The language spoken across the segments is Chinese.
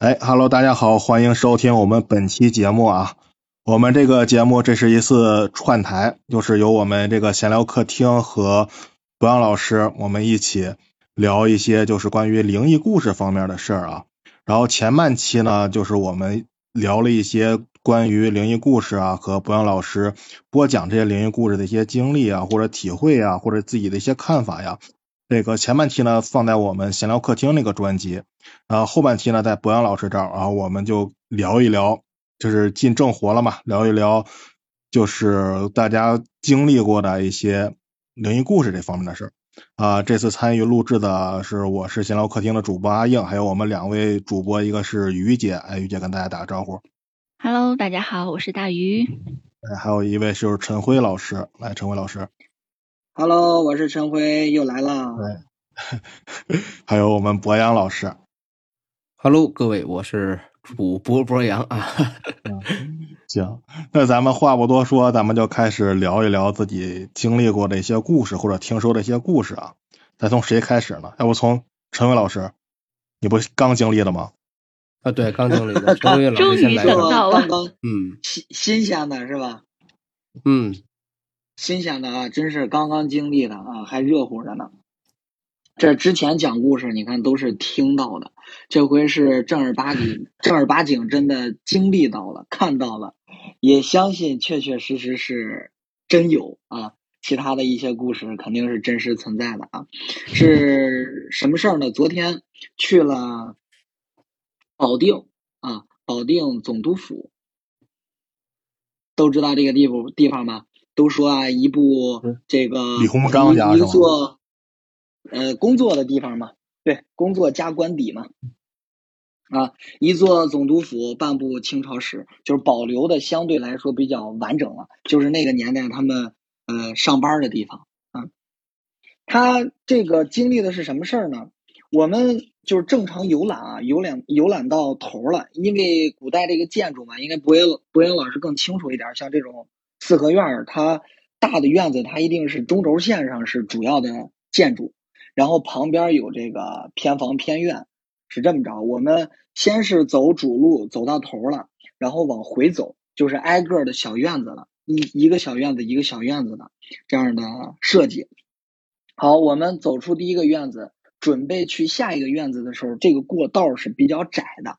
哎哈喽，大家好，欢迎收听我们本期节目啊。我们这个节目这是一次串台，就是由我们这个闲聊客厅和博洋老师，我们一起聊一些就是关于灵异故事方面的事儿啊。然后前半期呢，就是我们聊了一些关于灵异故事啊，和博洋老师播讲这些灵异故事的一些经历啊，或者体会啊，或者自己的一些看法呀。这个前半期呢放在我们闲聊客厅那个专辑，然后后半期呢在博洋老师这儿，然后我们就聊一聊，就是进正活了嘛，聊一聊就是大家经历过的一些灵异故事这方面的事儿啊。这次参与录制的是我是闲聊客厅的主播阿硬，还有我们两位主播，一个是于姐，哎，于姐跟大家打个招呼。Hello，大家好，我是大鱼。哎，还有一位就是陈辉老师，来，陈辉老师。Hello，我是陈辉，又来了。还有我们博洋老师。Hello，各位，我是主播博洋啊。行，那咱们话不多说，咱们就开始聊一聊自己经历过的一些故事，或者听说的一些故事啊。咱从谁开始呢？要不从陈伟老师？你不刚经历的吗？啊，对，刚经历的。陈伟老终于师先来吧。等到了刚刚嗯新新鲜的是吧？嗯，新鲜的啊，真是刚刚经历的啊，还热乎着呢。这之前讲故事，你看都是听到的，这回是正儿八经、正儿八经真的经历到了、看到了，也相信确确实实是真有啊。其他的一些故事肯定是真实存在的啊。是 什么事儿呢？昨天去了保定啊，保定总督府，都知道这个地方地方吗？都说啊，一部这个李鸿章家一座呃工作的地方嘛，对，工作加官邸嘛。啊，一座总督府，半部清朝史，就是保留的相对来说比较完整了，就是那个年代他们呃上班的地方啊。他这个经历的是什么事儿呢？我们就是正常游览啊，游览游览到头了，因为古代这个建筑嘛，应该博言博言老师更清楚一点。像这种四合院儿，它大的院子，它一定是中轴线上是主要的建筑，然后旁边有这个偏房偏院，是这么着。我们先是走主路，走到头了，然后往回走，就是挨个的小院子了，一一个小院子一个小院子的这样的设计。好，我们走出第一个院子，准备去下一个院子的时候，这个过道是比较窄的，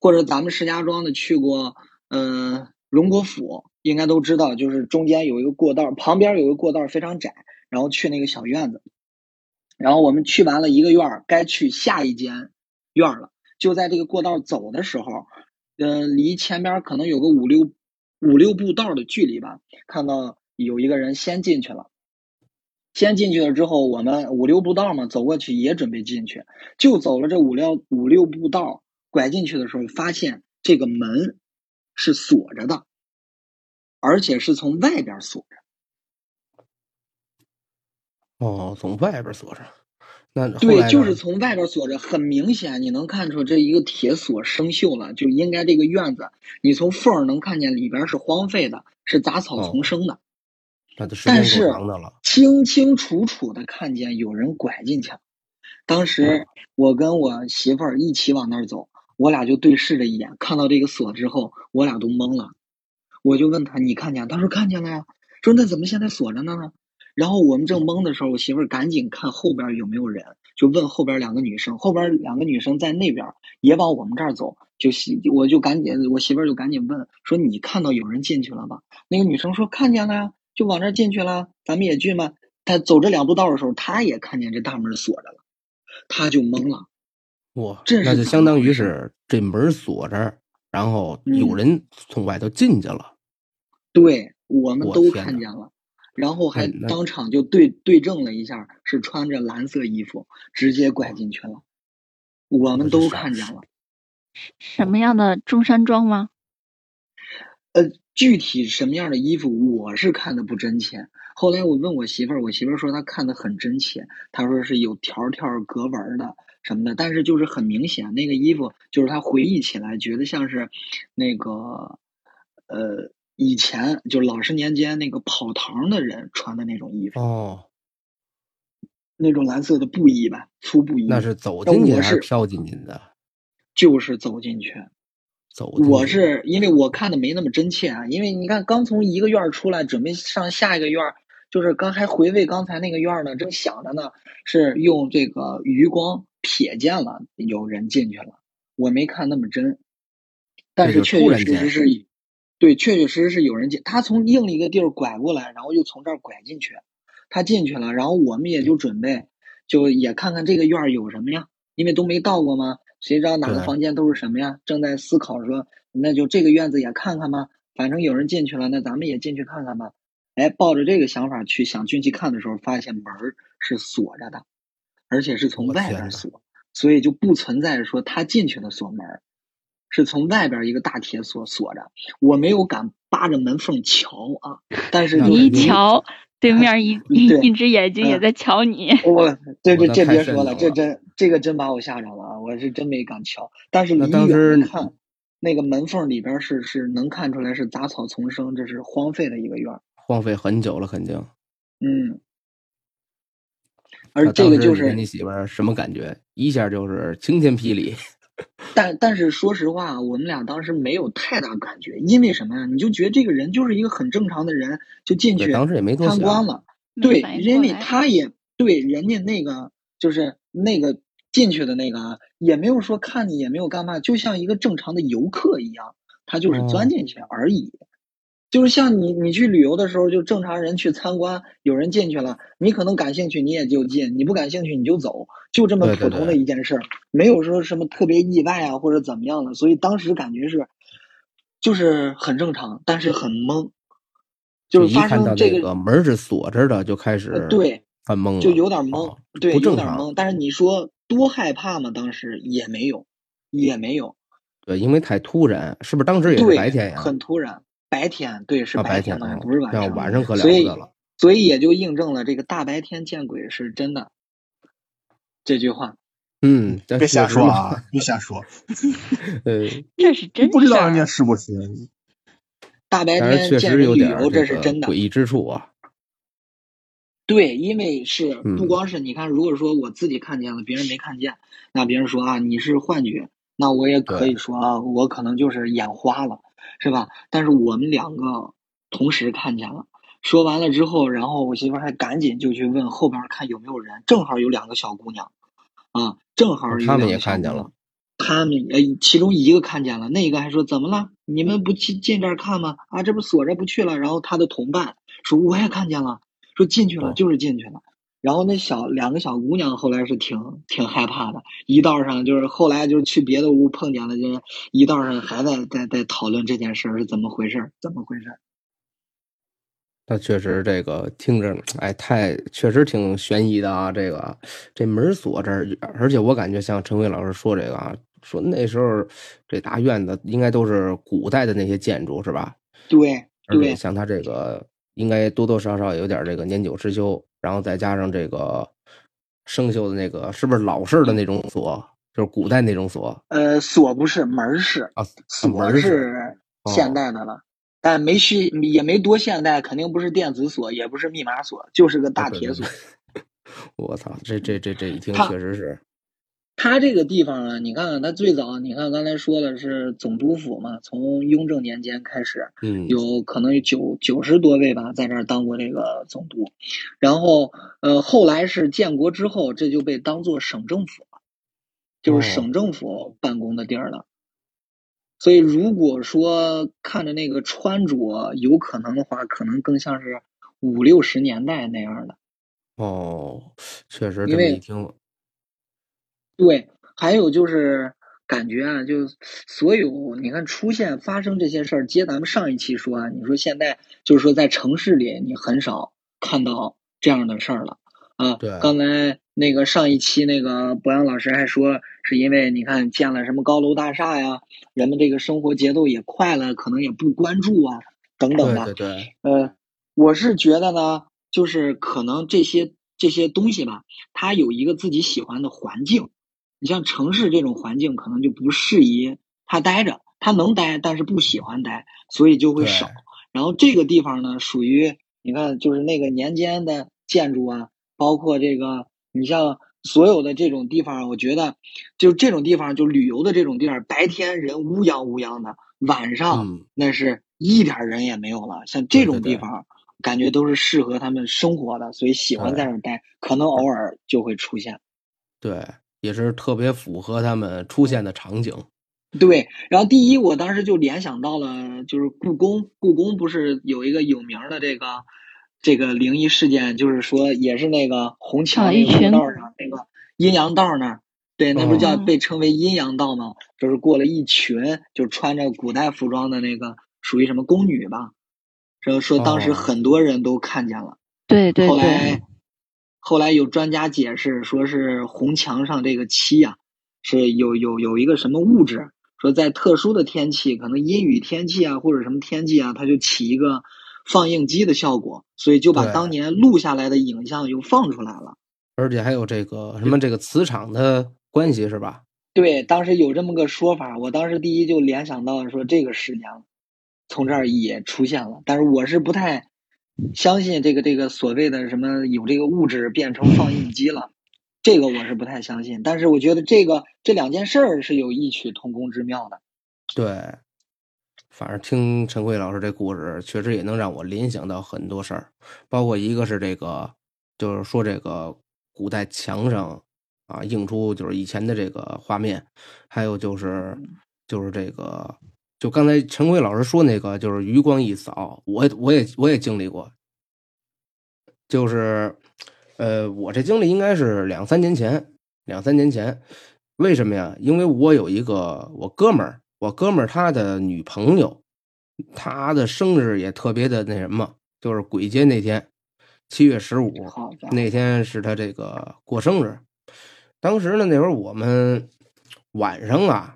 或者咱们石家庄的去过，呃，荣国府应该都知道，就是中间有一个过道，旁边有个过道非常窄，然后去那个小院子，然后我们去完了一个院儿，该去下一间院了，就在这个过道走的时候，呃，离前边可能有个五六五六步道的距离吧，看到有一个人先进去了。先进去了之后，我们五六步道嘛，走过去也准备进去，就走了这五六五六步道，拐进去的时候，发现这个门是锁着的，而且是从外边锁着。哦，从外边锁着。那对，就是从外边锁着，很明显你能看出这一个铁锁生锈了，就应该这个院子，你从缝儿能看见里边是荒废的，是杂草丛生的。但是。清清楚楚的看见有人拐进去了。当时我跟我媳妇儿一起往那儿走，我俩就对视了一眼，看到这个锁之后，我俩都懵了。我就问他：“你看见？”他说：“看见了呀。”说：“那怎么现在锁着呢？”然后我们正懵的时候，我媳妇儿赶紧看后边有没有人，就问后边两个女生，后边两个女生在那边也往我们这儿走，就媳我就赶紧，我媳妇儿就赶紧问说：“你看到有人进去了吧？”那个女生说：“看见了呀。”就往这儿进去了，咱们也去嘛。他走这两步道的时候，她也看见这大门锁着了，她就懵了。哇，这就相当于是这门锁着，然后嗯有人从外头进去了。对我们都看见了，然后还当场就对对证了一下，是穿着蓝色衣服，直接拐进去了。我们都看见了。什么样的中山装吗？呃，具体什么样的衣服，我是看的不真切。后来我问我媳妇儿，我媳妇儿说她看的很真切，她说是有条条格纹的什么的，但是就是很明显，那个衣服就是他回忆起来觉得像是那个呃以前就是老十年间那个跑堂的人穿的那种衣服，哦，那种蓝色的布衣吧，粗布衣。那是走进去还是我是飘进去的？就是走进去。走进去我是因为我看的没那么真切啊，因为你看刚从一个院儿出来，准备上下一个院儿，就是刚还回味刚才那个院儿呢，正想着呢，是用这个余光瞥见了有人进去了，我没看那么真，但是确确实实是，对，确确实实是有人进，他从另一个地儿拐过来，然后又从这儿拐进去，他进去了，然后我们也就准备就也看看这个院儿有什么呀，因为都没到过嘛，谁知道哪个房间都是什么呀？正在思考说，那就这个院子也看看吧，反正有人进去了，那咱们也进去看看吧。哎，抱着这个想法去想进去看的时候，发现门儿是锁着的，而且是从外边锁，所以就不存在说他进去的锁门儿，是从外边一个大铁锁锁着。我没有敢扒着门缝瞧啊，但是你一瞧，对面一 一对一只眼睛也嗯在瞧你。我 这这这别说了，这真这个真把我吓着了啊！我是真没敢瞧，但是当远时的看，那个门缝里边是是能看出来是杂草丛生，这是荒废的一个院儿。荒废很久了，肯定。嗯，而这个就是你媳妇儿什么感觉？一下就是晴天霹雳。但但是说实话，我们俩当时没有太大感觉，因为什么呀？你就觉得这个人就是一个很正常的人，就进去当时也没多参观了。对，因为他也对人家那个就是那个进去的那个啊，也没有说看你，也没有干嘛，就像一个正常的游客一样，他就是哦钻进去而已。就是像你，你去旅游的时候，就正常人去参观，有人进去了，你可能感兴趣，你也就进；你不感兴趣，你就走，就这么普通的一件事儿，没有说什么特别意外啊或者怎么样的。所以当时感觉是，就是很正常，但是很懵，就是发生这那个门儿是锁着的，就开始呃对，很懵，就有点懵啊，对。有点懵。但是你说多害怕吗？当时也没有，也没有。对，因为太突然，是不是当时也是，白天呀？很突然。白天，对，是啊，白天的，不是晚上。晚上可了所以不得了。所以也就印证了这个大白天见鬼是真的这句话。嗯，但别瞎。说啊，别瞎说，呃，这是真不知道人家是不是？大白天见实有点儿人旅游，这这是真的诡。异之处啊。对，因为是不嗯光是你看，如果说我自己看见了，别人没看见，那别人说啊你是幻觉，那我也可以说啊，我可能就是眼花了，是吧？但是我们两个同时看见了，说完了之后，然后我媳妇儿还赶紧就去问后边儿看有没有人，正好有两个小姑娘，啊，正好有他们也看见了。他们呃，其中一个看见了，那个还说怎么了？你们不去进这儿看吗？啊，这不锁着不去了。然后他的同伴说我也看见了，说进去了哦就是进去了。然后那小两个小姑娘后来是挺挺害怕的，一道上就是后来就是去别的屋碰见了，就是一道上还在在在讨论这件事儿是怎么回事儿，怎么回事儿。那确实，这个听着，哎，太确实挺悬疑的啊！这个这门锁这儿，而且我感觉像陈辉老师说这个啊，说那时候这大院子应该都是古代的那些建筑是吧？对对而且像他这个应该多多少少有点这个年久失修，然后再加上这个生锈的那个，是不是老式的那种锁？就是古代那种锁呃，锁不是门儿是，啊？锁是是现代的了，但没需也没多现代，肯定不是电子锁，也不是密码锁，就是个大铁锁。对 我操，这这这这一听确实是，它这个地方啊，你看看，他最早，你看刚才说的是总督府嘛，从雍正年间开始，嗯，有可能有九九十多位吧，在这儿当过这个总督，然后呃，后来是建国之后，这就被当做省政府了，就是哦省政府办公的地儿了。所以如果说看着那个穿着，有可能的话，可能更像是五六十年代那样的。哦，确实因为这么一听，对，还有就是感觉啊，就所有你看出现发生这些事儿，接咱们上一期说啊，你说现在就是说在城市里你很少看到这样的事儿了啊。对刚才那个上一期那个博洋老师还说，是因为你看建了什么高楼大厦呀，人们这个生活节奏也快了，可能也不关注啊，等等的。对对对，呃，我是觉得呢，就是可能这些这些东西吧，它有一个自己喜欢的环境。你像城市这种环境，可能就不适宜他待着，他能待，但是不喜欢待，所以就会少。然后这个地方呢，属于你看，就是那个年间的建筑啊，包括这个，你像所有的这种地方，我觉得就这种地方，就旅游的这种地儿，白天人乌泱乌泱的，晚上嗯，那是一点人也没有了。像这种对对地方，感觉都是适合他们生活的，所以喜欢在那儿待，可能偶尔就会出现。对，也是特别符合他们出现的场景。对，然后第一，我当时就联想到了，就是故宫，故宫不是有一个有名儿的这个这个灵异事件，就是说也是那个红墙啊一那个过群道上那个阴阳道那儿，对，那不是叫嗯被称为阴阳道吗？就是过了一群，就穿着古代服装的那个，属于什么宫女吧？然后说当时哦很多人都看见了。对对对，后来，后来有专家解释，说是红墙上这个漆呀、是有有有一个什么物质，说在特殊的天气，可能阴雨天气啊，或者什么天气啊，它就起一个放映机的效果，所以就把当年录下来的影像又放出来了。而且还有这个什么这个磁场的关系是吧？对，当时有这么个说法，我当时第一就联想到说这个事件了，从这儿也出现了，但是我是不太相信这个这个所谓的什么有这个物质变成放映机了，这个我是不太相信。但是我觉得这个这两件事儿是有异曲同工之妙的。对，反正听陈慧老师这故事，确实也能让我联想到很多事儿，包括一个是这个，就是说这个古代墙上啊映出就是以前的这个画面，还有就是就是这个，就刚才陈辉老师说那个，就是余光一扫，我我也我也经历过，就是呃，我这经历应该是两三年前，两三年前，为什么呀？因为我有一个我哥们儿。我哥们儿他的女朋友，他的生日也特别的那什么，就是鬼节那天，七月十五那天是他这个过生日。当时呢，那会儿我们晚上啊，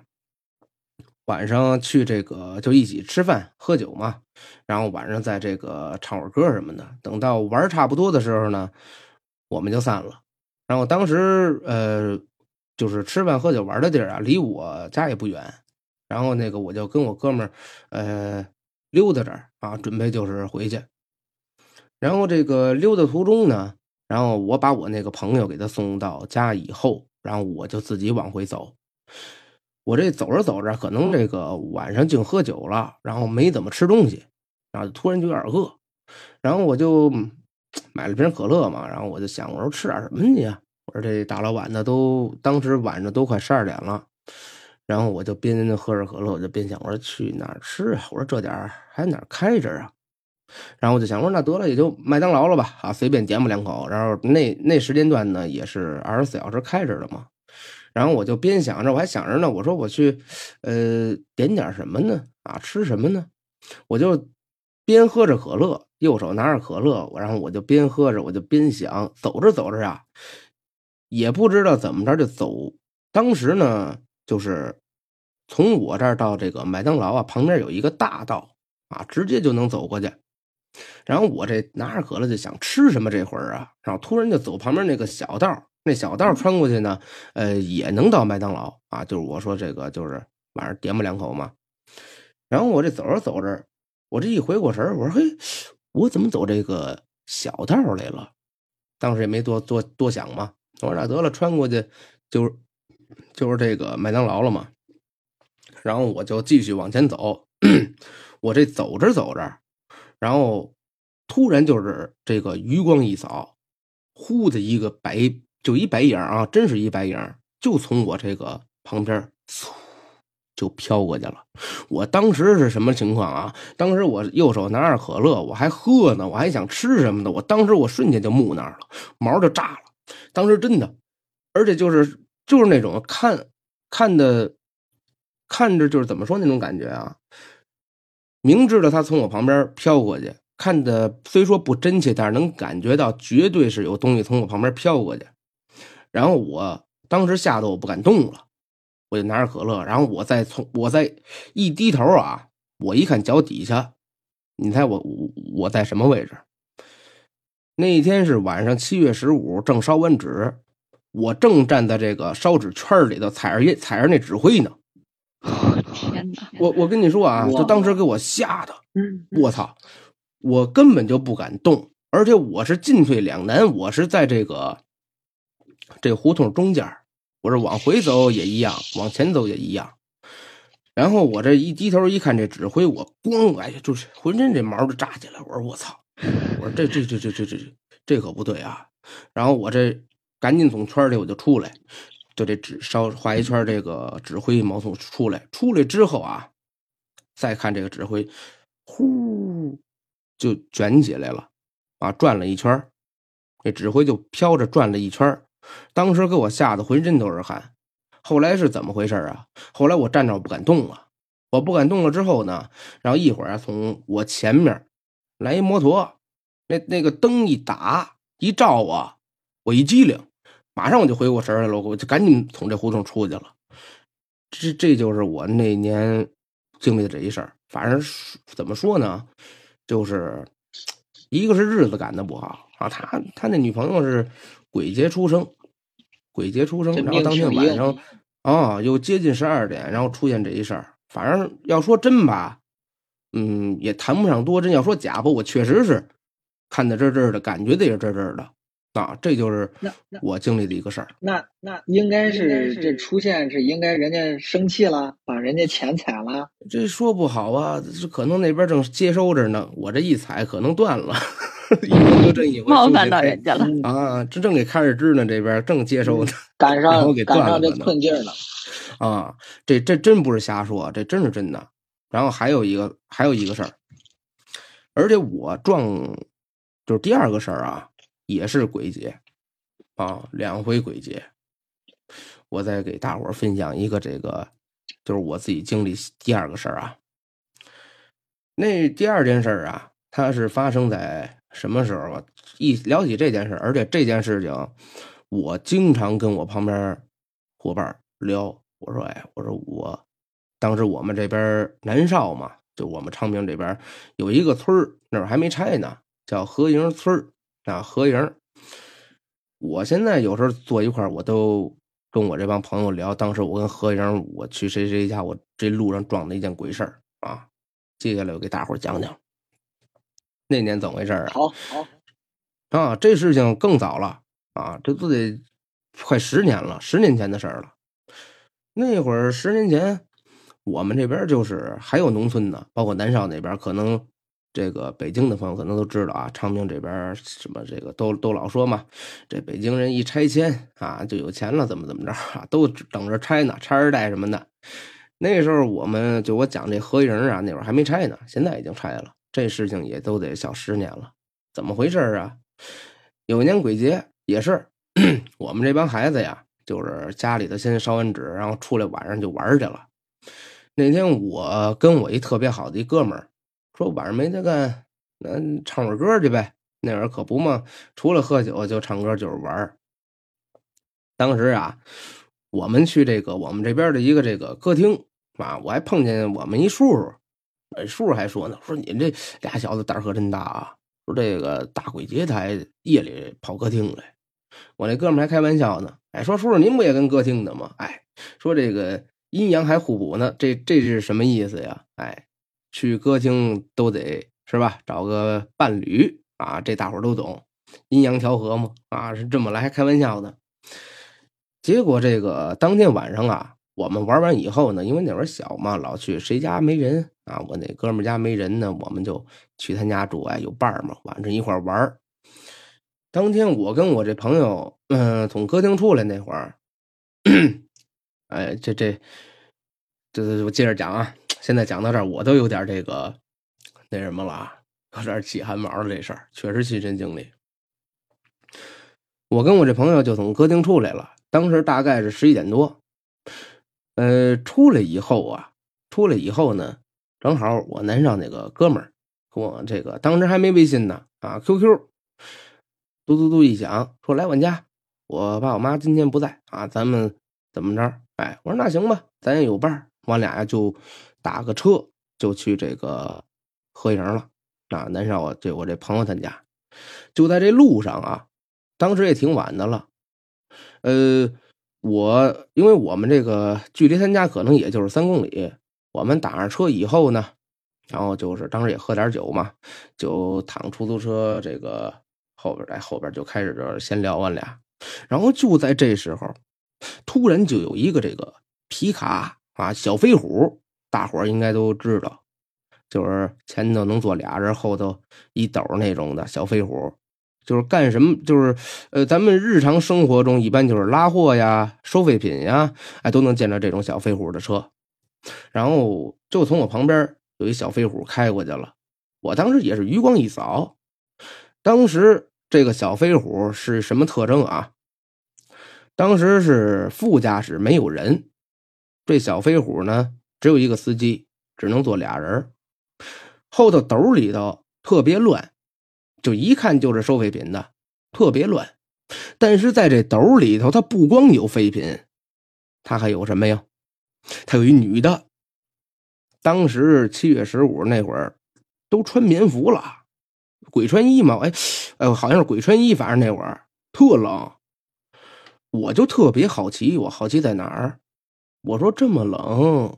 晚上去这个就一起吃饭喝酒嘛，然后晚上在这个唱会儿歌什么的。等到玩差不多的时候呢，我们就散了。然后当时呃，就是吃饭喝酒玩的地儿啊，离我家也不远。然后那个我就跟我哥们儿，呃，溜达着啊，准备就是回去。然后这个溜达途中呢，然后我把我那个朋友给他送到家以后，然后我就自己往回走。我这走着走着，可能这个晚上净喝酒了，然后没怎么吃东西，然后突然就有点饿，然后我就买了瓶可乐嘛，然后我就想，我说吃点什么去呀？我说这大老晚的都，当时晚上都快十二点了。然后我就边喝着可乐，我就边想，我说去哪儿吃啊？我说这点还哪开着啊？然后我就想，我说那得了，也就麦当劳了吧，啊，随便点吧两口。然后那那时间段呢，也是二十四小时开着的嘛。然后我就边想着，我还想着呢，我说我去，呃，点点什么呢？啊，吃什么呢？我就边喝着可乐，右手拿着可乐，然后我就边喝着，我就边想，走着走着呀，也不知道怎么着就走。当时呢，就是从我这儿到这个麦当劳啊，旁边有一个大道啊，直接就能走过去。然后我这拿着可乐就想吃什么这会儿啊，然后突然就走旁边那个小道，那小道穿过去呢，呃，也能到麦当劳啊。就是我说这个就是晚上点吧两口嘛。然后我这走着走着，我这一回过神我说嘿，我怎么走这个小道来了？当时也没多多多想嘛，我说那得了，穿过去就是就是这个麦当劳了嘛。然后我就继续往前走，我这走着走着，然后突然就是这个余光一扫，呼的一个白，就一白影啊，真是一白影，就从我这个旁边嗖就飘过去了。我当时是什么情况啊？当时我右手拿着可乐，我还喝呢，我还想吃什么呢？我当时我瞬间就木那儿了，毛就炸了。当时真的，而且就是就是那种看看的。看着就是怎么说那种感觉啊，明知道他从我旁边飘过去，看的虽说不真切，但是能感觉到绝对是有东西从我旁边飘过去。然后我当时吓得我不敢动了，我就拿着可乐，然后我再从我再一低头啊，我一看脚底下，你猜我我我在什么位置？那一天是晚上七月十五，正烧完纸，我正站在这个烧纸圈里头踩着踩着那纸灰呢。天哪！我我跟你说啊，就当时给我吓的，嗯，我操！我根本就不敢动，而且我是进退两难。我是在这个这胡同中间我这往回走也一样，往前走也一样。然后我这一低头一看，这指挥我咣，哎呀，就是浑身这毛都炸起来。我说我操！我说这这这这这这这可不对啊！然后我这赶紧从圈里我就出来，就这指稍画一圈，这个指挥毛从出来。出来之后啊，再看这个指挥，呼就卷起来了，啊，转了一圈，这指挥就飘着转了一圈。当时给我吓得浑身都是汗。后来是怎么回事啊？后来我站着我不敢动了，我不敢动了之后呢，然后一会儿啊，从我前面来一摩托，那那个灯一打一照我，我一激灵，马上我就回过神来了，我就赶紧从这胡同出去了。这这就是我那年经历的这一事儿。反正怎么说呢，就是一个是日子赶的不好啊，他他那女朋友是鬼节出生。鬼节出生，然后当天晚上，啊，又接近十二点，然后出现这一事儿。反正要说真吧，嗯，也谈不上多真。要说假吧，我确实是看的这这的，感觉的也这这的啊。这就是我经历的一个事儿。那那应该是这出现是应该人家生气了，把人家钱踩了。这说不好啊，这可能那边正接收着呢，我这一踩可能断了。一回就这一回，冒犯到人家了啊！这正给开着支呢，这边正接收呢，赶上赶上这困劲了啊！这这真不是瞎说，这真是真的。然后还有一个还有一个事儿，而且我撞就是第二个事儿啊，也是鬼节啊，两回鬼节。我再给大伙分享一个这个，就是我自己经历第二个事儿啊。那第二件事儿啊，它是发生在。什么时候啊？一聊起这件事，而且这件事情，我经常跟我旁边伙伴聊。我说：“哎，我说我当时我们这边南少嘛，就我们昌平这边有一个村那儿还没拆呢，叫何营村啊，何营。我现在有时候坐一块我都跟我这帮朋友聊，当时我跟何营我去谁谁家，我这路上撞的一件鬼事啊。接下来我给大伙讲讲。”那年怎么回事啊？好，好啊，这事情更早了啊，这都得快十年了，十年前的事儿了。那会儿十年前，我们这边就是还有农村呢，包括南少那边，可能这个北京的朋友可能都知道啊。昌平这边什么这个都都老说嘛，这北京人一拆迁啊就有钱了，怎么怎么着啊，都等着拆呢，拆二代什么的。那时候我们就我讲这合营啊，那会儿还没拆呢，现在已经拆了。这事情也都得小十年了，怎么回事啊？有一年鬼节也是，我们这帮孩子呀，就是家里头先烧完纸，然后出来晚上就玩去了。那天我跟我一特别好的一哥们儿说晚上没得干，那唱会歌去呗。那会儿可不嘛，除了喝酒就唱歌就是玩。当时啊，我们去这个我们这边的一个这个歌厅啊，我还碰见我们一叔叔。哎，叔还说呢，说你这俩小子胆儿可真大啊！说这个大鬼节他还夜里跑歌厅来，我那哥们还开玩笑呢。哎，说叔叔您不也跟歌厅的吗？哎，说这个阴阳还互补呢，这这是什么意思呀？哎，去歌厅都得是吧？找个伴侣啊，这大伙都懂，阴阳调和嘛啊，是这么来，开玩笑呢。结果这个当天晚上啊。我们玩完以后呢，因为那会儿小嘛，老去谁家没人啊？我那哥们家没人呢，我们就去他家住。哎，有伴儿嘛，晚上一块玩当天我跟我这朋友，嗯，从歌厅出来那会儿，哎，这这这我接着讲啊。现在讲到这儿，我都有点这个那什么了啊，有点起汗毛了。这事儿确实亲身经历。我跟我这朋友就从歌厅出来了，当时大概是十一点多。呃，出来以后啊，出来以后呢，正好我南上那个哥们儿跟我这个当时还没微信呢啊，QQ，嘟嘟嘟一响，说来我家，我爸我妈今天不在啊，咱们怎么着？哎，我说那行吧，咱也有伴儿，我俩就打个车就去这个合营了啊，南少我这我这朋友他家，就在这路上啊，当时也挺晚的了，呃。我因为我们这个距离他家可能也就是三公里，我们打上车以后呢，然后就是当时也喝点酒嘛，就躺出租车这个后边，在后边就开始这闲聊，我俩然后就在这时候，突然就有一个这个皮卡啊，小飞虎，大伙儿应该都知道，就是前头能坐俩人，后头一斗那种的小飞虎。就是干什么？就是呃，咱们日常生活中一般就是拉货呀、收废品呀，哎，都能见着这种小飞虎的车。然后就从我旁边有一小飞虎开过去了，我当时也是余光一扫，当时这个小飞虎是什么特征啊？当时是副驾驶没有人，这小飞虎呢只有一个司机，只能坐俩人，后头斗里头特别乱。就一看就是收废品的，特别乱。但是在这斗里头，它不光有废品，它还有什么呀？他有一女的。当时七月十五那会儿，都穿棉服了，鬼穿衣嘛。哎，哎，好像是鬼穿衣，反正那会儿特冷。我就特别好奇，我好奇在哪儿？我说这么冷，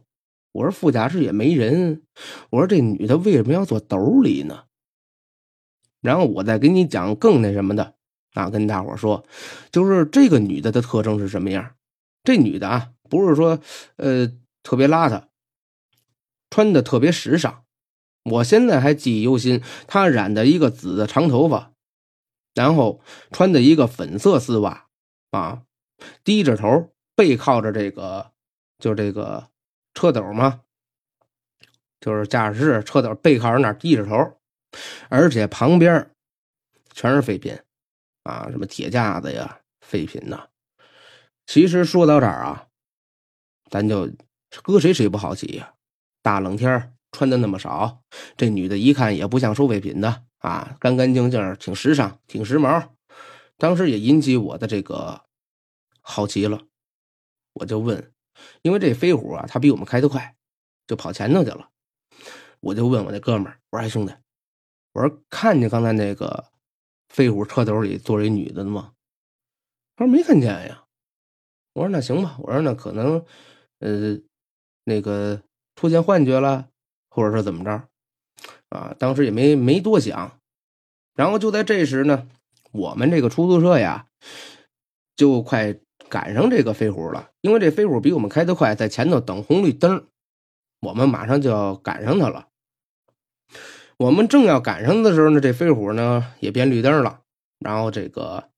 我说副驾驶也没人，我说这女的为什么要坐兜里呢？然后我再给你讲更那什么的啊，跟大伙说，就是这个女的的特征是什么样？这女的啊，不是说呃特别邋遢，穿的特别时尚。我现在还记忆犹新，他染的一个紫的长头发，然后穿的一个粉色丝袜啊，低着头，背靠着这个，就这个车斗嘛，就是驾驶室车斗背靠着那低着头。而且旁边全是废品啊，什么铁架子呀、废品呐。其实说到这儿啊，咱就搁谁谁不好奇呀？大冷天穿的那么少，这女的一看也不像收废品的啊，干干净净，挺时尚，挺时髦。当时也引起我的这个好奇了，我就问，因为这飞虎啊，他比我们开得快，就跑前头去了。我就问我那哥们儿，我说兄弟。我说看见刚才那个飞虎车斗里坐着一女的吗？他说没看见呀。我说那行吧。我说那可能，呃，那个出现幻觉了，或者说怎么着啊？当时也没没多想。然后就在这时呢，我们这个出租车呀，就快赶上这个飞虎了。因为这飞虎比我们开得快，在前头等红绿灯，我们马上就要赶上它了。我们正要赶上的时候呢，这飞虎呢也变绿灯了，然后这个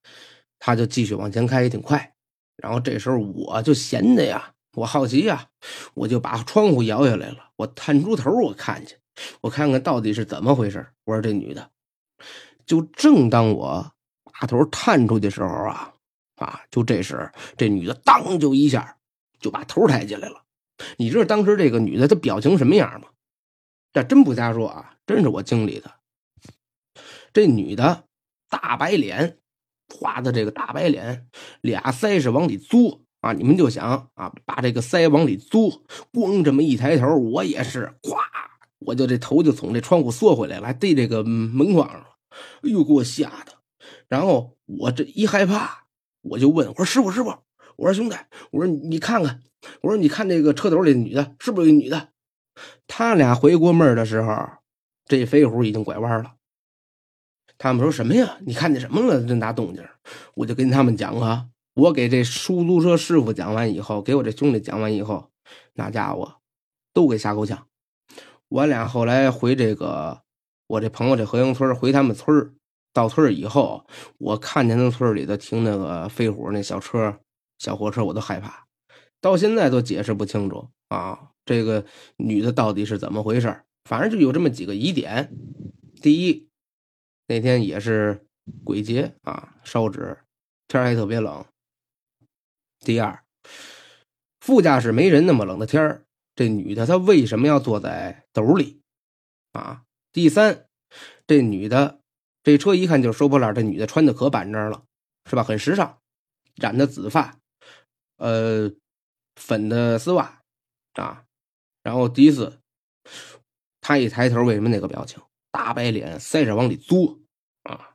他就继续往前开，也挺快。然后这时候我就闲的呀，我好奇呀，我就把窗户摇下来了，我探出头我看去，我看看到底是怎么回事。我说这女的，就正当我把头探出去的时候啊，啊，就这时这女的当就一下就把头抬起来了。你知道当时这个女的她表情什么样吗？这真不瞎说啊。真是我经历的，这女的大白脸，画的这个大白脸，俩腮是往里嘬啊！你们就想啊，把这个腮往里嘬，光这么一抬头，我也是，咵，我就这头就从这窗户缩回来了，还对这个门框上了，哎呦，给我吓的！然后我这一害怕，我就问我说：“师傅，师傅，我说兄弟，我说你看看，我说你看这个车斗里女的，是不是一女的？”他俩回过门的时候。这飞虎已经拐弯了，他们说什么呀？你看见什么了？这大动静？我就跟他们讲啊，我给这出租车师傅讲完以后，给我这兄弟讲完以后，那家伙都给吓够呛。我俩后来回这个我这朋友这河营村，回他们村到村以后，我看见那村里头停那个飞虎那小车、小货车，我都害怕，到现在都解释不清楚啊，这个女的到底是怎么回事？反正就有这么几个疑点：第一，那天也是鬼节啊，烧纸，天还特别冷；第二，副驾驶没人，那么冷的天这女的她为什么要坐在斗里啊？第三，这女的这车一看就是收破烂，这女的穿的可板正了，是吧？很时尚，染的紫发，呃，粉的丝袜啊。然后第四。他一抬头，为什么那个表情？大白脸，腮着往里嘬啊！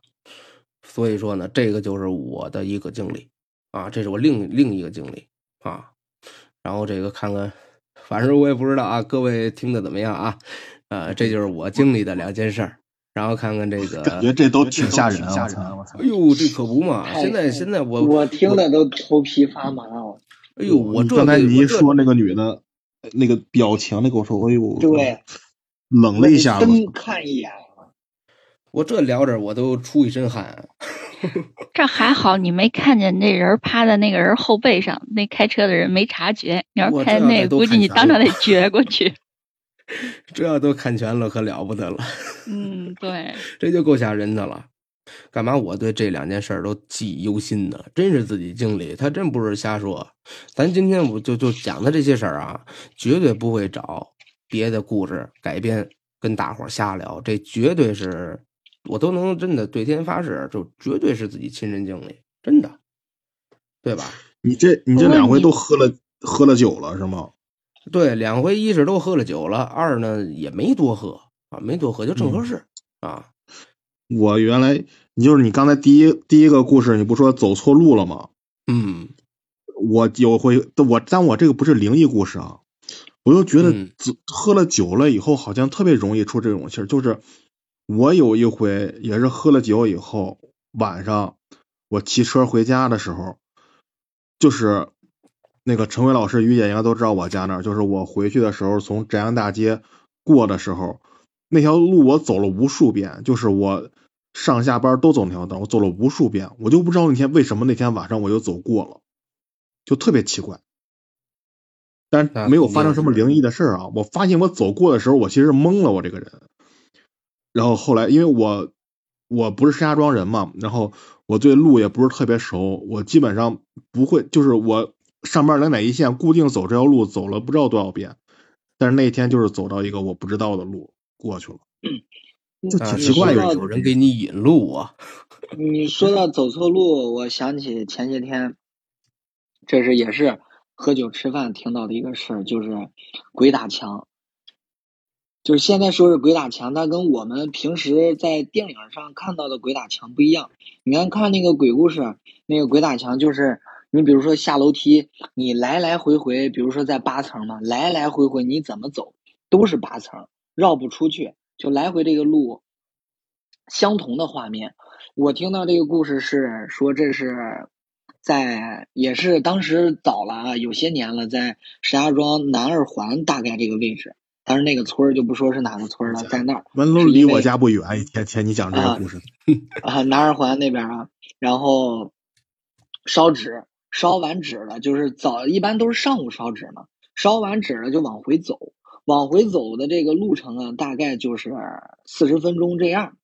所以说呢，这个就是我的一个经历啊，这是我另另一个经历啊。然后这个看看，反正我也不知道啊，各位听的怎么样啊？呃，这就是我经历的两件事儿。然后。看看这个，感觉这都挺吓人，吓人！我操！哎呦，这可不嘛！现在现在我我听的都头皮发麻了。哎呦，我刚才你一说那个女的，那个表情，那个我说，哎呦，对，冷了一下子。真看一眼。我这聊着我都出一身汗。这还好，你没看见那人趴在那个人后背上，那开车的人没察觉。你要我看那个，估计你当场得撅过去。这要都看全了，可了不得了，嗯，对，这就够吓人的了。干嘛我对这两件事儿都记忆犹新呢？真是自己经历，他真不是瞎说。咱今天我就就讲的这些事儿啊，绝对不会找别的故事改编跟大伙儿瞎聊，这绝对是我都能真的对天发誓，就绝对是自己亲身经历，真的，对吧？你这你这两回都喝了喝了酒了是吗？对，两回一是都喝了酒了，二呢也没多喝啊，没多喝就正合适、啊。我原来你就是你刚才第一第一个故事，你不说走错路了吗？嗯，我有回我，但我这个不是灵异故事啊，我就觉得嗯喝了酒了以后，好像特别容易出这种事儿。就是我有一回也是喝了酒以后，晚上我骑车回家的时候，就是那个陈伟老师、于姐应该都知道我家那儿，就是我回去的时候从宅阳大街过的时候，那条路我走了无数遍，就是我上下班都走那条道，我走了无数遍，我就不知道那天为什么那天晚上我就走过了，就特别奇怪。但是没有发生什么灵异的事儿啊！我发现我走过的时候，我其实懵了，我这个人。然后后来，因为我我不是石家庄人嘛，然后我对路也不是特别熟，我基本上不会，就是我上班来哪一线固定走这条路，走了不知道多少遍，但是那天就是走到一个我不知道的路过去了，就啊挺奇怪有人给你引路啊。你说到走错路，我想起前些天，这是也是喝酒吃饭听到的一个事儿，就是鬼打墙。就是现在说是鬼打墙，它跟我们平时在电影上看到的鬼打墙不一样。你看看那个鬼故事，那个鬼打墙就是你比如说下楼梯，你来来回回，比如说在八层嘛，来来回回你怎么走都是八层，绕不出去，就来回这个路相同的画面。我听到这个故事是说，这是在也是当时早了啊，有些年了，在石家庄南二环大概这个位置，但是那个村儿就不说是哪个村儿了，在那儿完了离我家不远，一天天你讲这个故事，啊，南二环那边啊，然后烧纸，烧完纸了，就是早一般都是上午烧纸嘛，烧完纸了就往回走，往回走的这个路程啊，大概就是四十分钟这样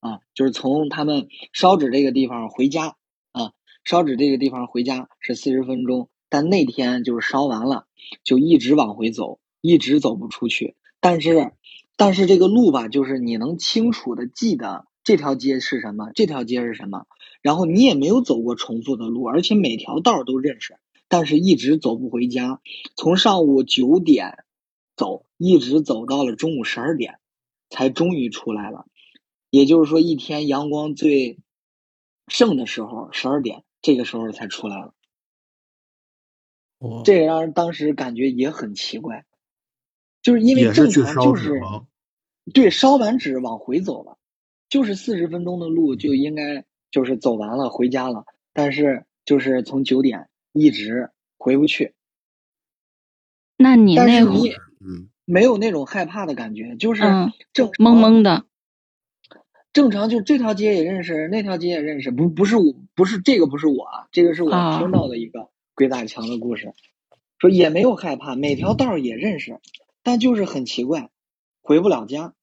啊，就是从他们烧纸这个地方回家啊，烧纸这个地方回家是四十分钟，但那天就是烧完了，就一直往回走，一直走不出去，但是但是这个路吧，就是你能清楚的记得这条街是什么，这条街是什么，然后你也没有走过重复的路，而且每条道都认识，但是一直走不回家，从上午九点走，一直走到了中午十二点，才终于出来了。也就是说，一天阳光最盛的时候，十二点这个时候才出来了。哦这也让人当时感觉也很奇怪，就是因为正常就是？对烧完纸往回走了，就是四十分钟的路就应该就是走完了回家了，但是就是从九点一直回不去，那你那会但是你嗯，没有那种害怕的感觉，就是嗯正常懵懵的，正常就这条街也认识，那条街也认识，不不是我，不是这个不是我啊，这个是我啊听到的一个鬼打墙的故事，说也没有害怕，每条道儿也认识，但就是很奇怪，回不了家。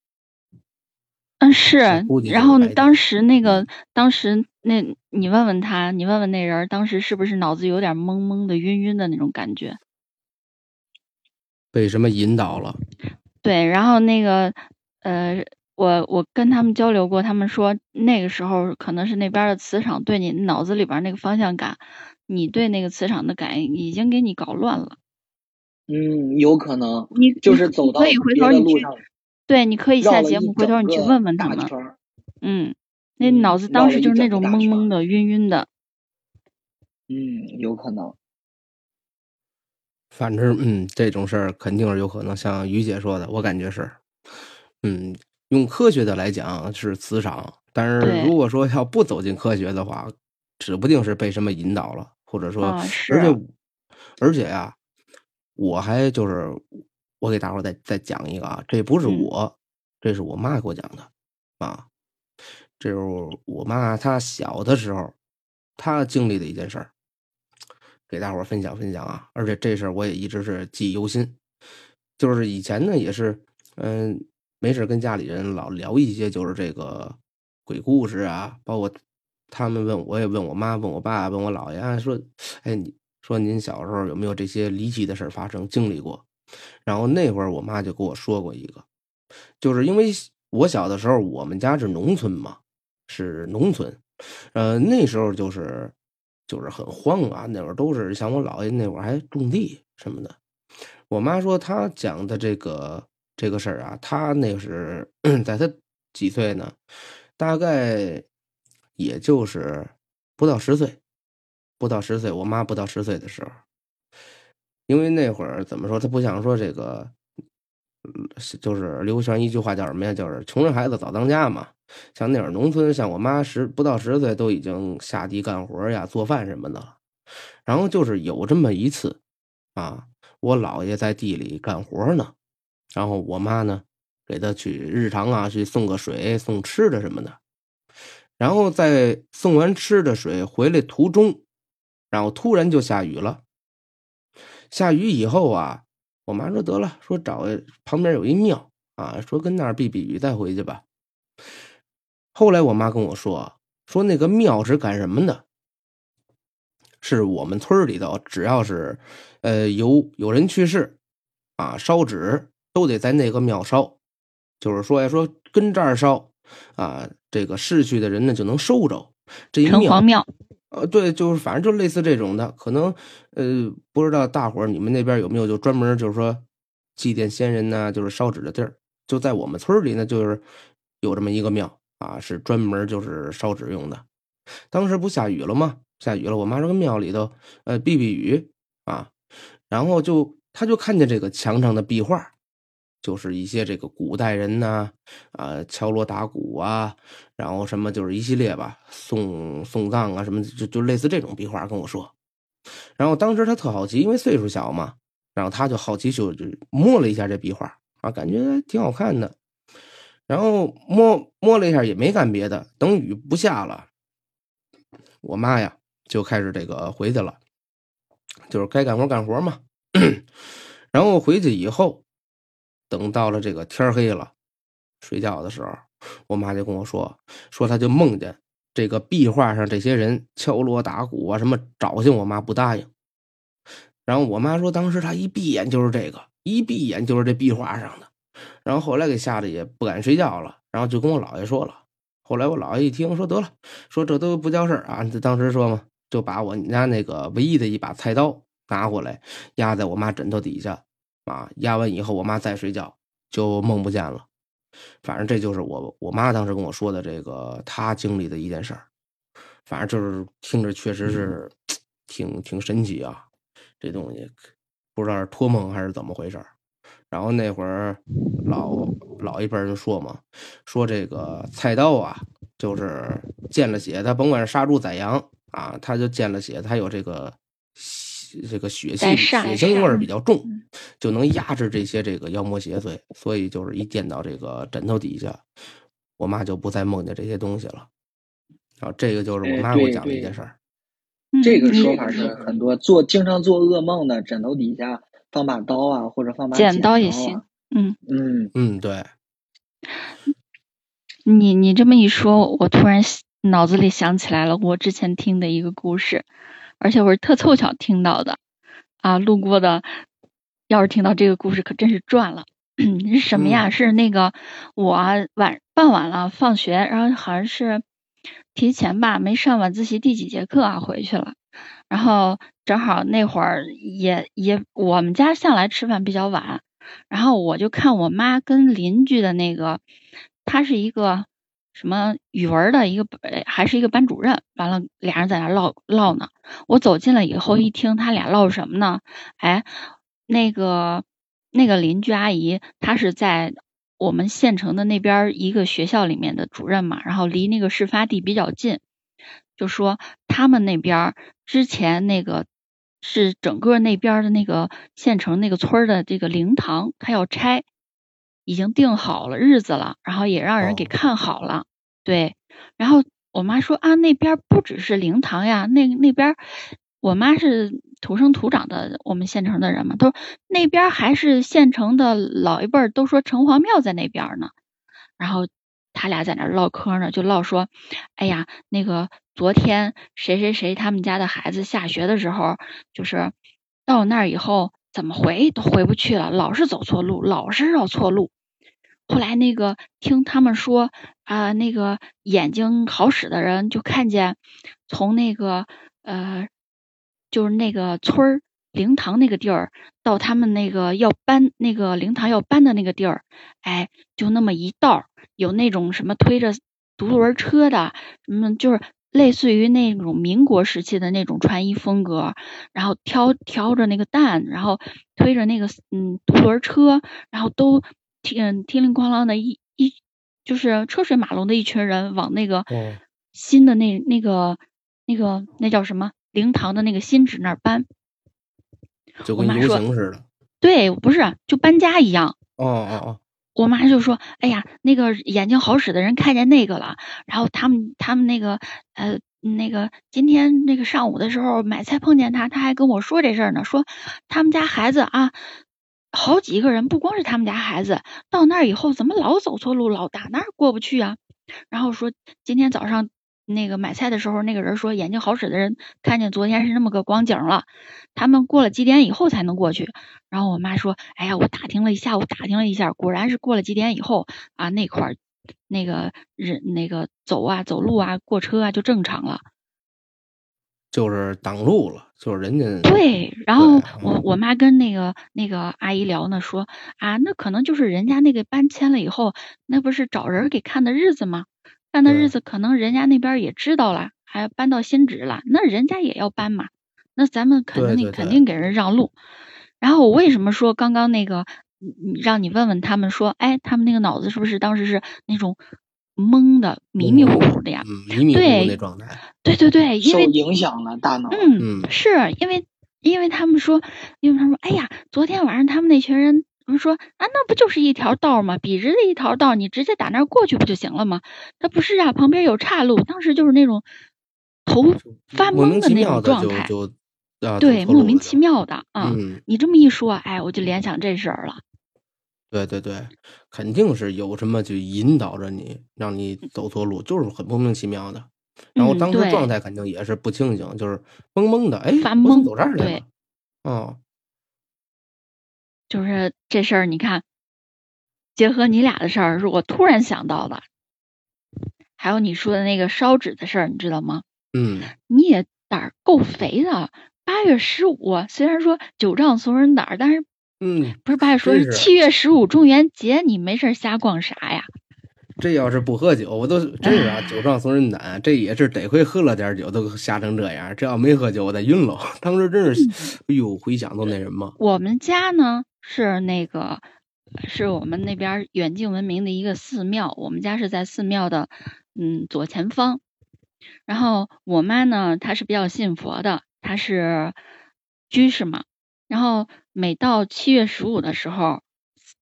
嗯是然后当时那个，当时那你问问他，你问问那人儿，当时是不是脑子有点懵懵的、晕晕的那种感觉？被什么引导了？对，然后那个呃，我我跟他们交流过，他们说那个时候可能是那边的磁场对你脑子里边儿那个方向感，你对那个磁场的感应已经给你搞乱了。嗯，有可能你就是走到可以回别头你去，的路上，对，你可以下节目，回头你去问问他们。嗯，那嗯脑子当时就是那种懵懵的、晕晕的。嗯，有可能。反正嗯，这种事儿肯定是有可能，像于姐说的，我感觉是，嗯，用科学的来讲是磁场，但是如果说要不走进科学的话，指不定是被什么引导了，或者说，而且而且呀、我还就是我给大伙儿再再讲一个啊，这不是嗯我，这是我妈给我讲的啊，这是我妈她小的时候她经历的一件事儿，给大伙儿分享分享啊，而且这事儿我也一直是记忆犹新。就是以前呢，也是，嗯、没事跟家里人老聊一些就是这个鬼故事啊，包括他们问我也问我妈、问我爸、问我姥爷啊，说，哎，你说您小时候有没有这些离奇的事发生，经历过？然后那会儿我妈就跟我说过一个，就是因为我小的时候，我们家是农村嘛，是农村，呃，那时候就是就是很荒啊，那会儿都是像我姥爷那会儿还种地什么的。我妈说她讲的这个这个事儿啊，她那是在她几岁呢？大概也就是不到十岁，不到十岁，我妈不到十岁的时候，因为那会儿怎么说，她不想说这个，就是流传一句话叫什么呀？就是穷人孩子早当家嘛。像那会儿农村，像我妈十不到十岁都已经下地干活呀、做饭什么的了。然后就是有这么一次，啊，我姥爷在地里干活呢，然后我妈呢给他去日常啊去送个水、送吃的什么的，然后在送完吃的水回来途中，然后突然就下雨了。下雨以后啊，我妈说得了，说找旁边有一庙啊，说跟那儿避避雨再回去吧。后来我妈跟我说，说那个庙是干什么的？是我们村里头，只要是，呃，有有人去世，啊，烧纸都得在那个庙烧，就是说呀，说跟这儿烧，啊，这个逝去的人呢就能收着。这一庙城隍庙，呃，对，就是反正就类似这种的，可能呃，不知道大伙儿你们那边有没有就专门就是说祭奠先人呢、就是烧纸的地儿。就在我们村里呢，就是有这么一个庙啊，是专门就是烧纸用的。当时不下雨了吗？下雨了，我妈说庙里头呃避避雨啊，然后就她就看见这个墙上的壁画，就是一些这个古代人呐、啊，敲锣打鼓啊，然后什么就是一系列吧，送送葬啊什么，就就类似这种壁画跟我说。然后当时他特好奇，因为岁数小嘛，然后他就好奇就就摸了一下这壁画啊，感觉挺好看的。然后摸摸了一下也没干别的，等雨不下了，我妈呀就开始这个回去了，就是该干活干活嘛。然后回去以后，等到了这个天黑了，睡觉的时候，我妈就跟我说，说她就梦见这个壁画上这些人敲锣打鼓啊，什么找寻我妈不答应。然后我妈说，当时她一闭眼就是这个，一闭眼就是这壁画上的。然后后来给吓得也不敢睡觉了，然后就跟我姥爷说了。后来我姥爷一听，说得了，说这都不叫事儿啊。这当时说嘛，就把我家那个唯一的一把菜刀拿过来，压在我妈枕头底下，啊，压完以后，我妈再睡觉就梦不见了。反正这就是我我妈当时跟我说的这个她经历的一件事儿。反正就是听着确实是 挺挺神奇啊，这东西不知道是托梦还是怎么回事儿。然后那会儿老老一辈人说嘛，说这个菜刀啊，就是见了血，它甭管是杀猪宰羊啊，它就见了血，它有这个血这个血气血腥味儿比较重嗯，就能压制这些这个妖魔邪祟，所以就是一见到这个枕头底下，我妈就不再梦见这些东西了。啊，这个就是我哎妈给我讲的一件事儿。嗯这个说法是很多做经常做噩梦的，枕头底下放把刀啊，或者放把剪刀也啊行。嗯，嗯，嗯，对，你你这么一说，我突然想脑子里想起来了，我之前听的一个故事，而且我是特凑巧听到的，啊，路过的，要是听到这个故事，可真是赚了。是什么呀？嗯是那个我晚傍晚了，放学，然后好像是提前吧，没上晚自习第几节课啊，回去了。然后正好那会儿也也我们家向来吃饭比较晚，然后我就看我妈跟邻居的那个，她是一个什么语文的一个呃还是一个班主任，完了俩人在那唠唠呢。我走进了以后一听他俩唠什么呢？哎，那个那个邻居阿姨她是在我们县城的那边一个学校里面的主任嘛，然后离那个事发地比较近，就说他们那边之前那个是整个那边的那个县城那个村的这个灵堂，他要拆，已经定好了日子了，然后也让人给看好了，对，然后我妈说啊，那边不只是灵堂呀，那那边。我妈是土生土长的我们县城的人嘛，都那边还是县城的老一辈儿都说城隍庙在那边呢。然后他俩在那唠嗑呢，就唠说，哎呀，那个昨天谁谁谁他们家的孩子下学的时候，就是到那儿以后怎么回都回不去了，老是走错路，老是绕错路。后来那个听他们说啊，那个眼睛好使的人就看见从那个呃。就是那个村儿灵堂那个地儿，到他们那个要搬那个灵堂要搬的那个地儿，哎，就那么一道儿，有那种什么推着独轮车的，什么就是类似于那种民国时期的那种穿衣风格，然后挑挑着那个担，然后推着那个嗯独轮车，然后都听叮铃哐啷的一就是车水马龙的一群人往那个新的那那个那个那叫什么？灵堂的那个新址那儿搬，就跟游行似的。对，不是，就搬家一样。哦哦哦！我妈就说：“哎呀，那个眼睛好使的人看见那个了，然后他们他们那个呃那个今天那个上午的时候买菜碰见他，他还跟我说这事儿呢，说他们家孩子啊，好几个人，不光是他们家孩子，到那儿以后怎么老走错路，老打那儿过不去啊？然后说今天早上。”那个买菜的时候，那个人说眼睛好使的人看见昨天是那么个光景了，他们过了几点以后才能过去。然后我妈说：“哎呀，我打听了一下午，打听了一下，果然是过了几点以后啊，那块儿那个人那个走啊走路啊过车啊就正常了，就是挡路了，就是人家对。然后我我妈跟那个那个阿姨聊呢，说啊，那可能就是人家那个搬迁了以后，那不是找人给看的日子吗？”看的日子可能人家那边也知道了，还搬到新址了，那人家也要搬嘛，那咱们肯定肯定给人让路。然后我为什么说刚刚那个，让你问问他们说，哎，他们那个脑子是不是当时是那种懵的、迷迷糊糊的呀？迷迷糊糊那状态。对对对，因为影响了大脑。嗯，是因为因为他们说，因为他们说，哎呀，昨天晚上他们那群人。我们说啊，那不就是一条道吗？笔直的一条道，你直接打那儿过去不就行了吗？他不是啊，旁边有岔路。当时就是那种头发懵的那种状态，对，莫名其妙的啊。你这么一说，哎，我就联想这事儿了。对对对，肯定是有什么就引导着你，让你走错路，就是很莫名其妙的。然后当时状态肯定也是不清醒，就是懵懵的。哎，发懵，走这儿来了。哦。就是这事儿，你看，结合你俩的事儿，是我突然想到的。还有你说的那个烧纸的事儿，你知道吗？嗯。你也胆儿够肥的。八月十五，虽然说九丈怂人胆，但是，嗯，不是八月说七月十五中元节，你没事瞎逛啥呀？这要是不喝酒，我都真是啊，酒壮怂人胆。这也是得亏喝了点酒，都吓成这样。这要没喝酒，我得晕了。当时真是，哎呦，回想都那什么。我们家呢？是那个，是我们那边远近闻名的一个寺庙。我们家是在寺庙的嗯左前方。然后我妈呢，她是比较信佛的，她是居士嘛。然后每到七月十五的时候，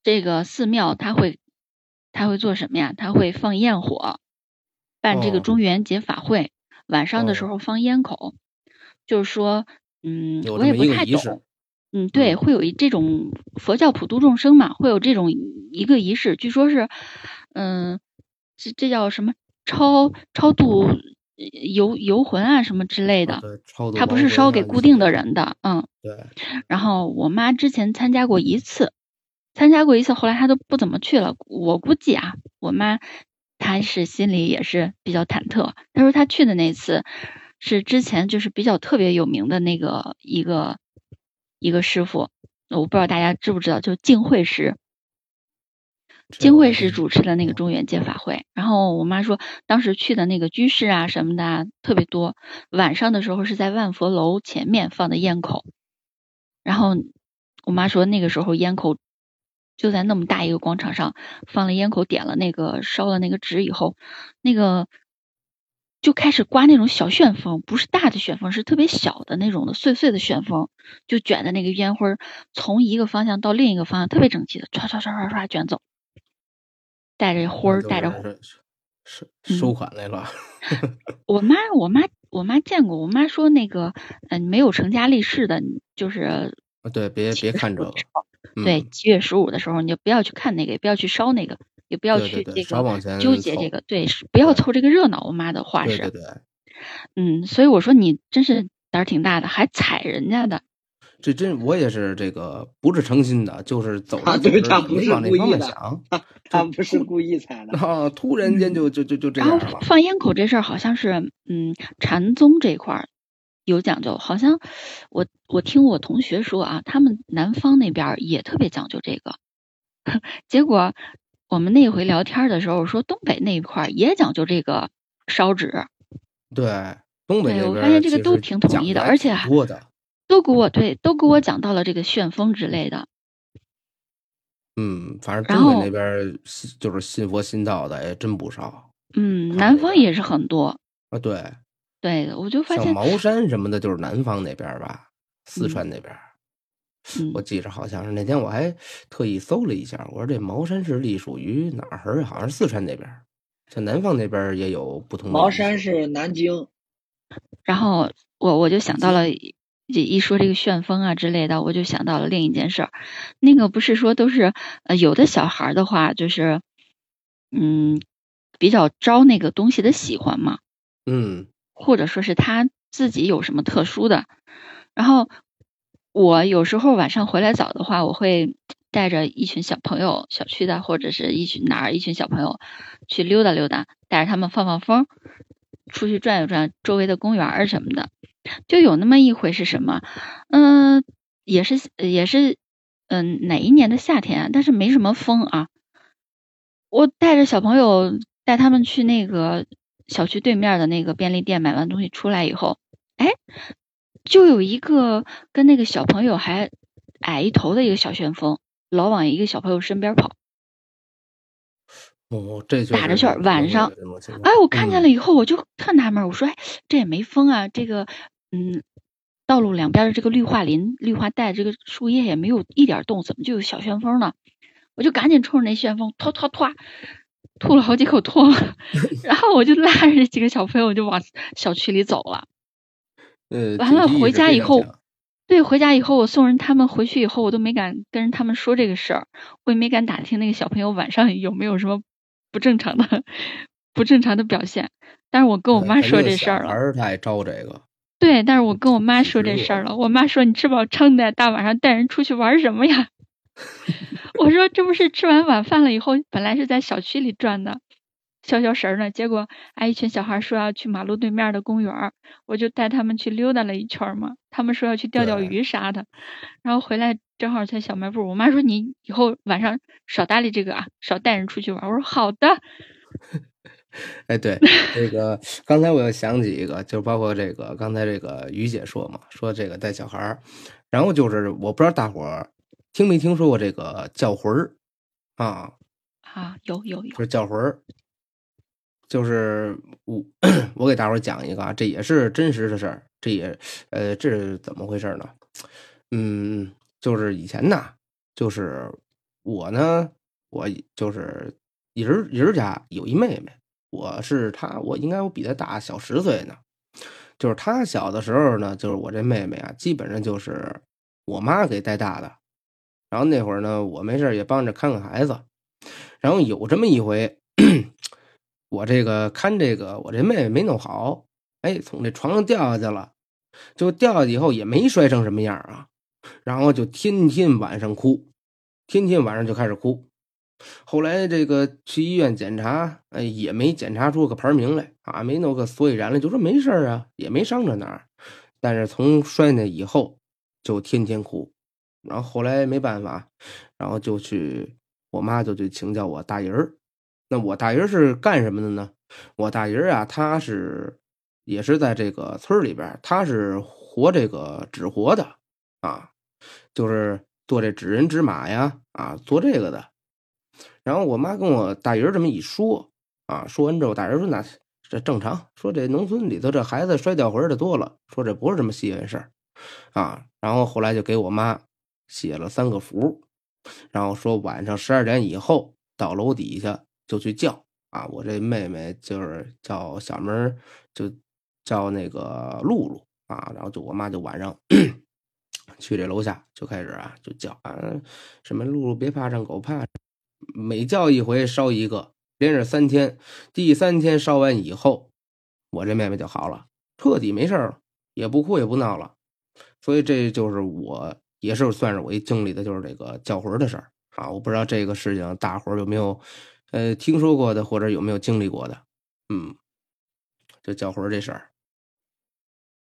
这个寺庙他会他会做什么呀？他会放焰火，办这个中元节法会。晚上的时候放烟口，就是说，嗯，我也不太懂。嗯，对，会有一这种佛教普度众生嘛，会有这种一个仪式，据说是，嗯，这这叫什么超超度游游魂啊什么之类的，他不是烧给固定的人的，嗯，对。然后我妈之前参加过一次，参加过一次，后来她都不怎么去了。我估计啊，我妈她是心里也是比较忐忑。她说她去的那次是之前就是比较特别有名的那个一个。一个师傅，我不知道大家知不知道，就是净慧师，净慧师主持的那个中元节法会。然后我妈说，当时去的那个居士啊什么的特别多。晚上的时候是在万佛楼前面放的烟口，然后我妈说那个时候烟口就在那么大一个广场上放了烟口，点了那个烧了那个纸以后，那个就开始刮那种小旋风，不是大的旋风，是特别小的那种的碎碎的旋风，就卷的那个烟灰从一个方向到另一个方向，特别整齐的唰唰唰唰唰卷走，带着花儿，带着收收款来了。我妈，我妈，我妈见过，我妈说那个，嗯，没有成家立室的，就是对，别别看这个。对，七月十五的时候，你就不要去看那个，也不要去烧那个，也不要去这个纠结这个，对，不要凑这个热闹。我妈的话是，对对。嗯，所以我说你真是胆儿挺大的，还踩人家的。这真我也是这个不是诚心的，就是走着走着没往那方面想，他不是故意踩的啊！突然间就就就就这样了。放烟口这事儿好像是，嗯，禅宗这块儿有讲究，好像我我听我同学说啊，他们南方那边也特别讲究这个。结果我们那回聊天的时候说，东北那一块也讲究这个烧纸。对，东北我发现这个都挺统一的，而且还。都给我对，都给我讲到了这个旋风之类的。嗯，反正东北那边就是信佛信道的也真不少。嗯，南方也是很多啊。对，对，我就发现像茅山什么的，就是南方那边吧，四川那边。我记着好像是那天我还特意搜了一下，我说这茅山是隶属于哪儿？好像是四川那边。像南方那边也有不同。茅山是南京。然后我我就想到了。一一说这个旋风啊之类的，我就想到了另一件事儿。那个不是说都是呃有的小孩的话，就是嗯比较招那个东西的喜欢嘛，嗯，或者说是他自己有什么特殊的。然后我有时候晚上回来早的话，我会带着一群小朋友，小区的或者是一群哪儿一群小朋友去溜达溜达，带着他们放放风，出去转悠转周围的公园儿什么的。就有那么一回是什么？嗯，也是也是，嗯，哪一年的夏天？啊但是没什么风啊。我带着小朋友带他们去那个小区对面的那个便利店买完东西出来以后，哎，就有一个跟那个小朋友还矮一头的一个小旋风，老往一个小朋友身边跑。哦，这打着旋儿，晚上，哎，我看见了以后我就特纳闷，我说，哎，这也没风啊，这个。嗯，道路两边的这个绿化林、绿化带，这个树叶也没有一点动，怎么就有小旋风呢？我就赶紧冲着那旋风，突突突，吐了好几口唾沫，然后我就拉着这几个小朋友就往小区里走了。呃，完了回家以后，对，回家以后我送人他们回去以后，我都没敢跟他们说这个事儿，我也没敢打听那个小朋友晚上有没有什么不正常的、不正常的表现。但是我跟我妈说这事儿了，儿他爱招这个。对，但是我跟我妈说这事儿了。我妈说：“你吃饱撑的，大晚上带人出去玩什么呀？” 我说：“这不是吃完晚饭了以后，本来是在小区里转的，消消神呢。结果，哎，一群小孩说要去马路对面的公园，我就带他们去溜达了一圈嘛。他们说要去钓钓鱼啥的，然后回来正好在小卖部。我妈说：‘你以后晚上少搭理这个啊，少带人出去玩。’我说：‘好的。’哎，对，这个刚才我又想起一个，就包括这个刚才这个于姐说嘛，说这个带小孩儿，然后就是我不知道大伙儿听没听说过这个叫魂儿啊？啊，有有有，就是叫魂儿，就是我 我给大伙儿讲一个啊，这也是真实的事儿，这也呃这是怎么回事呢？嗯，就是以前呢，就是我呢，我就是人人家有一妹妹。我是她，我应该我比她大小十岁呢。就是她小的时候呢，就是我这妹妹啊，基本上就是我妈给带大的。然后那会儿呢，我没事也帮着看看孩子。然后有这么一回，我这个看这个我这妹妹没弄好，哎，从这床上掉下去了。就掉下去以后也没摔成什么样啊，然后就天天晚上哭，天天晚上就开始哭。后来这个去医院检查，哎，也没检查出个牌名来啊，没弄个所以然来，就说没事啊，也没伤着哪儿。但是从摔那以后，就天天哭。然后后来没办法，然后就去我妈就去请教我大姨儿。那我大姨儿是干什么的呢？我大姨儿啊，她是也是在这个村里边，她是活这个纸活的啊，就是做这纸人纸马呀，啊，做这个的。然后我妈跟我大姨这么一说，啊，说完之后，大姨说那这正常，说这农村里头这孩子摔掉魂的多了，说这不是什么稀罕事儿，啊。然后后来就给我妈写了三个符，然后说晚上十二点以后到楼底下就去叫啊，我这妹妹就是叫小名就叫那个露露啊，然后就我妈就晚上。去这楼下就开始啊，就叫啊，什么露露别怕，让狗怕。每叫一回烧一个，连着三天。第三天烧完以后，我这妹妹就好了，彻底没事了，也不哭也不闹了。所以这就是我也是算是我一经历的，就是这个叫魂的事儿啊。我不知道这个事情大伙有没有呃听说过的，或者有没有经历过的。嗯，就叫魂这事儿。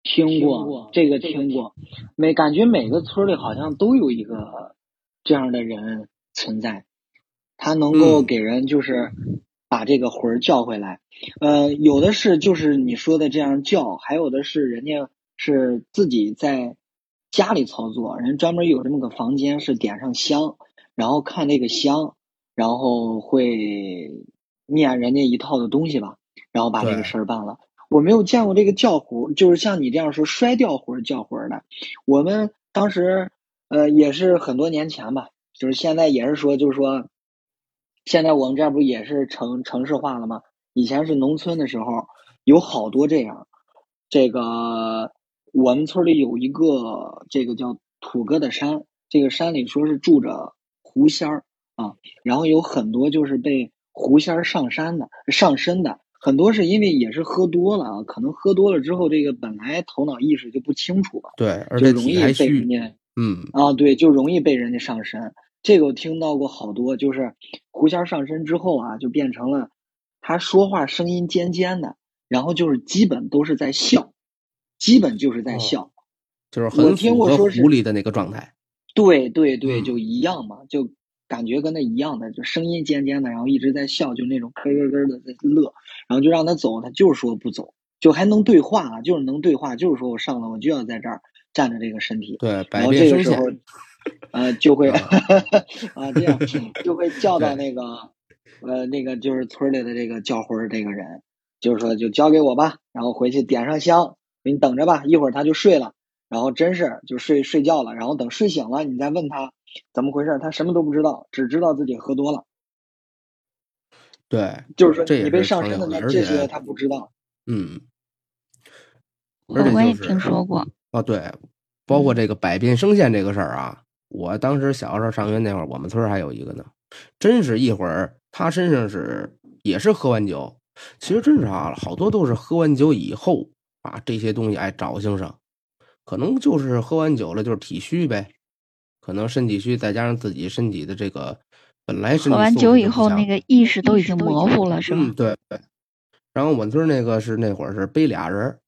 听过这个，听过，每感觉每个村里好像都有一个这样的人存在，他能够给人就是把这个魂儿叫回来。呃，有的是就是你说的这样叫，还有的是人家是自己在家里操作，人专门有这么个房间，是点上香，然后看那个香，然后会念人家一套的东西吧，然后把这个事儿办了。我没有见过这个叫魂，就是像你这样说摔掉魂叫魂的。我们当时呃也是很多年前吧，就是现在也是说，就是说，现在我们这不也是城城市化了吗？以前是农村的时候，有好多这样。这个我们村里有一个这个叫土疙瘩山，这个山里说是住着狐仙儿啊，然后有很多就是被狐仙儿上山的上身的。很多是因为也是喝多了啊，可能喝多了之后，这个本来头脑意识就不清楚吧，对，而且容易被人家，嗯啊，对，就容易被人家上身。这个我听到过好多，就是狐仙上身之后啊，就变成了他说话声音尖尖的，然后就是基本都是在笑，基本就是在笑，就是很符合狐狸的那个状态。对对对，就一样嘛，就。感觉跟那一样的，就声音尖尖的，然后一直在笑，就那种咯咯咯的在乐，然后就让他走，他就是说不走，就还能对话啊，就是能对话，就是说我上了，我就要在这儿站着这个身体，对，然后这个时候，呃，就会啊 这样 就会叫到那个呃那个就是村里的这个叫魂这个人，就是说就交给我吧，然后回去点上香，你等着吧，一会儿他就睡了，然后真是就睡睡觉了，然后等睡醒了，你再问他。怎么回事？他什么都不知道，只知道自己喝多了。对，就是说你被上身的那这些他不知道。嗯，我我也听说过。哦，对，包括这个百变声线这个事儿啊，我当时小时候上学那会儿，我们村还有一个呢。真是一会儿他身上是也是喝完酒，其实真是啊，好多都是喝完酒以后啊，这些东西哎找性上，可能就是喝完酒了，就是体虚呗。可能身体虚，再加上自己身体的这个本来是喝完酒以后，那个意识都已经模糊了，是吧？对对。然后我们村那个是那会儿是背俩人，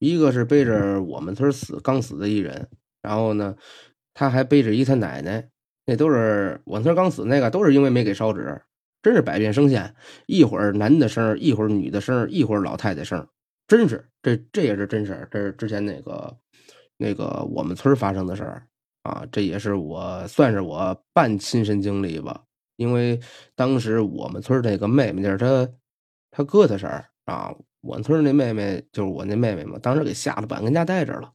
一个是背着我们村死刚死的一人，然后呢，他还背着一他奶奶，那都是我们村刚死那个，都是因为没给烧纸，真是百变声线，一会儿男的声，一会儿女的声，一会儿老太太声，真是这这也是真事儿，这是之前那个那个我们村发生的事儿。啊，这也是我算是我半亲身经历吧，因为当时我们村那个妹妹就是她，她哥的事儿啊。我们村那妹妹就是我那妹妹嘛，当时给吓得不敢跟家待着了，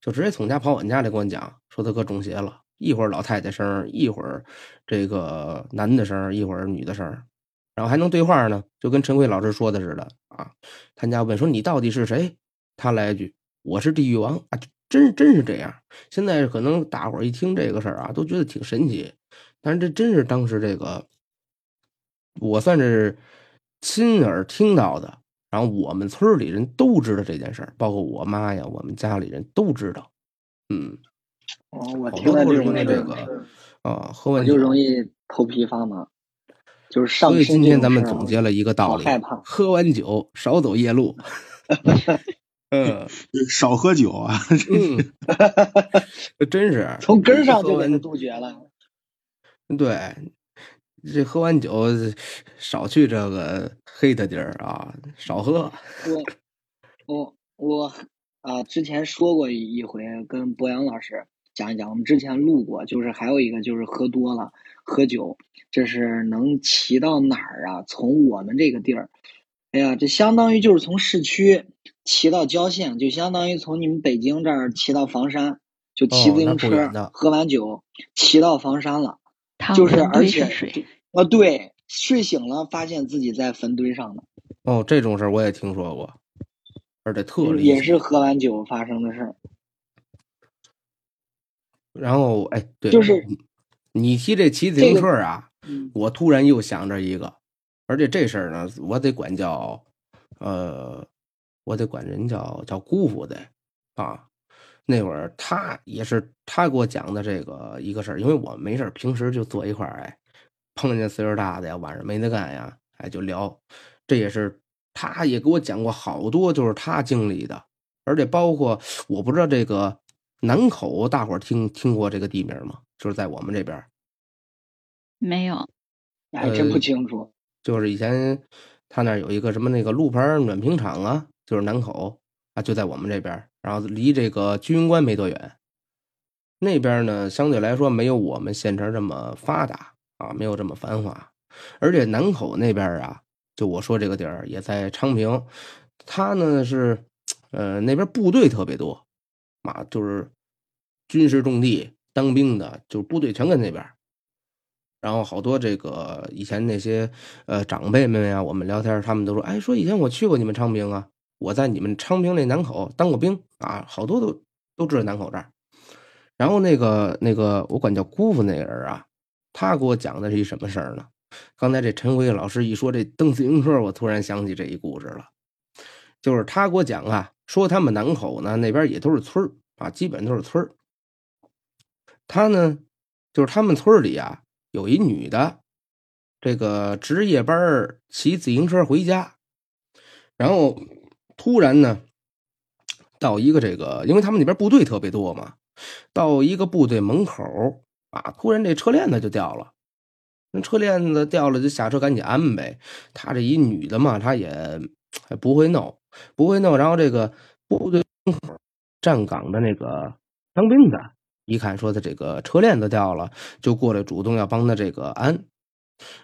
就直接从家跑我家来跟我讲，说他哥中邪了，一会儿老太太声，一会儿这个男的声，一会儿女的声，然后还能对话呢，就跟陈慧老师说的似的啊。他家问说你到底是谁？他来一句我是地狱王啊。真真是这样，现在可能大伙儿一听这个事儿啊，都觉得挺神奇。但是这真是当时这个，我算是亲耳听到的。然后我们村里人都知道这件事儿，包括我妈呀，我们家里人都知道。嗯，哦，我听了这个啊，喝完酒就容易头皮发麻，就是上。所以今天咱们总结了一个道理：害怕喝完酒少走夜路。嗯，少喝酒啊！嗯，真是 从根上就给他杜绝了。对，这喝完酒少去这个黑的地儿啊，少喝。我我我啊，之前说过一回跟博洋老师，讲一讲。我们之前录过，就是还有一个就是喝多了喝酒，这是能骑到哪儿啊？从我们这个地儿，哎呀，这相当于就是从市区骑到郊县，就相当于从你们北京这儿骑到房山，就骑自行车，喝完酒骑到房山了，就是而且啊，对，睡醒了发现自己在坟堆上呢。哦，这种事儿我也听说过。而且特也是喝完酒发生的事儿。然后，哎，对，就是你提这骑自行车啊，我突然又想着一个，而且这事儿呢，我得管叫，呃，我得管人叫叫姑父的啊。那会儿他也是他给我讲的这个一个事儿，因为我没事儿平时就坐一块儿，哎，碰见岁数大的呀，晚上没得干呀，哎，就聊，这也是。他也给我讲过好多，就是他经历的，而且包括我不知道这个南口，大伙儿听听过这个地名吗？就是在我们这边，没有，还真不清楚。就是以前他那有一个什么那个路牌暖瓶厂啊，就是南口啊，就在我们这边，然后离这个居庸关没多远。那边呢，相对来说没有我们县城这么发达啊，没有这么繁华，而且南口那边啊。就我说这个地儿也在昌平，他呢是，呃那边部队特别多，嘛就是军事重地，当兵的就部队全跟那边。然后好多这个以前那些呃长辈们呀，我们聊天，他们都说，哎，说以前我去过你们昌平啊，我在你们昌平那南口当过兵啊，好多都都知道南口这儿。然后那个那个我管叫姑父那个人啊，他给我讲的是一什么事儿呢？刚才这陈辉老师一说这蹬自行车，我突然想起这一故事了。就是他给我讲啊，说他们南口呢那边也都是村儿啊，基本都是村儿。他呢，就是他们村里啊有一女的，这个值夜班骑自行车回家，然后突然呢到一个这个，因为他们那边部队特别多嘛，到一个部队门口啊，突然这车链子就掉了。那车链子掉了，就下车赶紧安呗。她这一女的嘛，她也不会弄，不会弄。然后这个部队站岗的那个当兵的，一看说他这个车链子掉了，就过来主动要帮他这个安。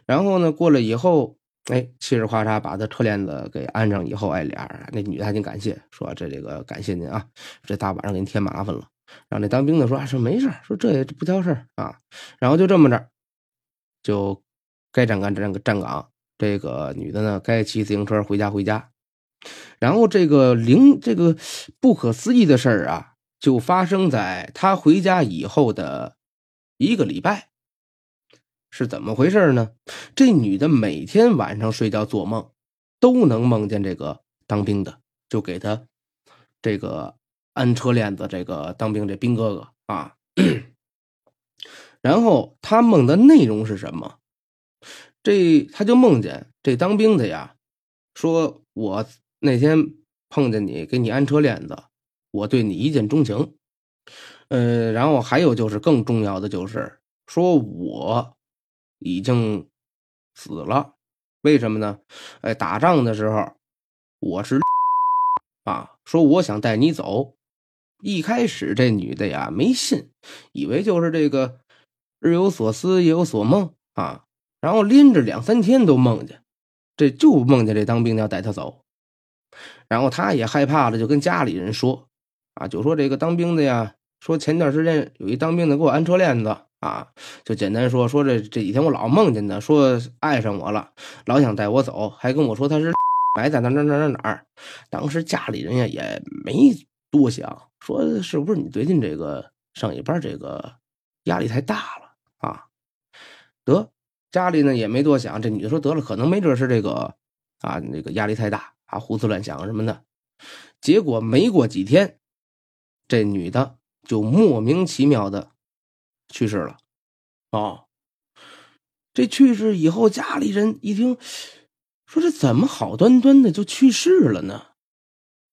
然后呢，过来以后，哎，嘁哩咔嚓把他车链子给安上以后，哎，俩人那女的还挺感谢，说这这个感谢您啊，这大晚上给您添麻烦了。然后那当兵的说啊说没事说这也不挑事啊。然后就这么着。就该站岗站站岗，这个女的呢该骑自行车回家回家，然后这个灵这个不可思议的事儿啊，就发生在她回家以后的一个礼拜，是怎么回事呢？这女的每天晚上睡觉做梦，都能梦见这个当兵的，就给她这个安车链子，这个当兵这兵哥哥啊。然后他梦的内容是什么？这他就梦见这当兵的呀，说我那天碰见你，给你安车链子，我对你一见钟情。呃，然后还有就是更重要的就是说我已经死了，为什么呢？哎，打仗的时候我是啊，说我想带你走。一开始这女的呀没信，以为就是这个。日有所思，夜有所梦啊，然后连着两三天都梦见，这就梦见这当兵的要带她走，然后她也害怕了，就跟家里人说啊，就说这个当兵的呀，说前段时间有一当兵的给我安车链子啊，就简单说说这这几天我老梦见他，说爱上我了，老想带我走，还跟我说他是埋在哪哪哪哪哪儿。当时家里人呀也没多想，说是不是你最近这个上一班这个压力太大了。啊，得家里呢也没多想，这女的说得了，可能没准是这个啊，那个压力太大啊，胡思乱想什么的。结果没过几天，这女的就莫名其妙的去世了。哦，这去世以后，家里人一听，说这怎么好端端的就去世了呢？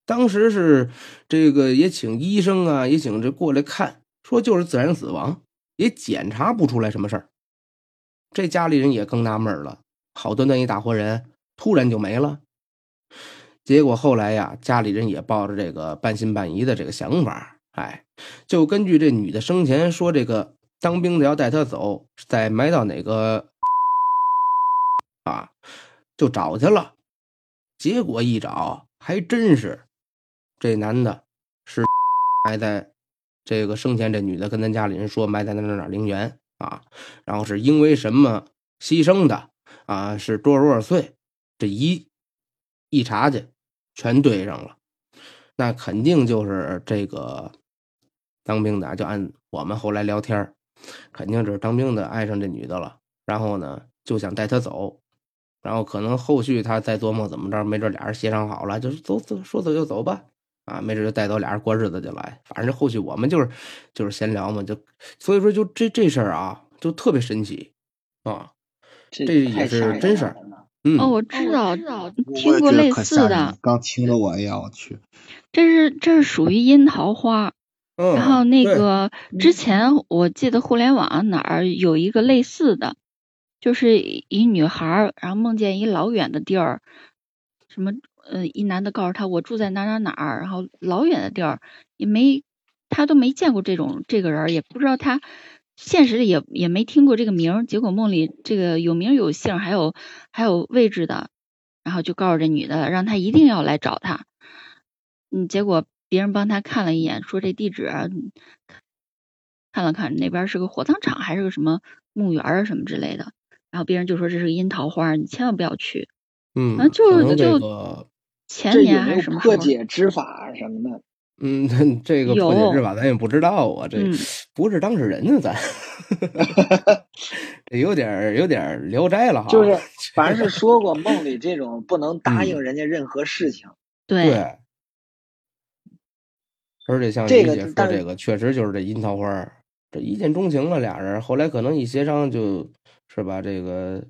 当时是这个也请医生啊，也请这过来看，说就是自然死亡。也检查不出来什么事儿，这家里人也更纳闷了。好端端一大活人，突然就没了。结果后来呀，家里人也抱着这个半信半疑的这个想法哎，就根据这女的生前说，这个当兵的要带她走，再埋到哪个啊，就找去了。结果一找，还真是这男的是埋在这个生前，这女的跟咱家里人说埋在那哪哪陵园啊，然后是因为什么牺牲的啊？是多少多少岁？这一一查去，全对上了。那肯定就是这个当兵的，就按我们后来聊天肯定是当兵的爱上这女的了，然后呢就想带她走，然后可能后续他再琢磨怎么着，没准俩人协商好了，就是走走说走就走吧，啊，没准就带走俩人过日子就来。反正这后续我们就是就是闲聊嘛，就所以说就这这事儿啊，就特别神奇啊，这也是真事儿。嗯，哦，我知道知道，听过类似的。刚听着我哎呀，我去。这是这是属于樱桃花，然后那个之前我记得互联网哪儿有一个类似的，就是一女孩然后梦见一老远的地儿，什么呃一男的告诉她我住在哪哪哪儿，然后老远的地儿也没他都没见过这种这个人，也不知道他。现实里也也没听过这个名，结果梦里这个有名有姓，还有还有位置的，然后就告诉这女的，让她一定要来找他。嗯，结果别人帮他看了一眼，说这地址看了看，那边是个火葬场，还是个什么墓园啊什么之类的。然后别人就说这是个樱桃花，你千万不要去。嗯，就就前年还是什么破解之法什么的。嗯，这个破解之法咱也不知道啊，这不是当事人呢，咱这有点有点聊斋了哈。就是，凡是说过梦里这种不能答应人家任何事情。对。而且像李姐说这个，确实就是这樱桃花，这一见钟情了俩人，后来可能一协商，就是吧，这个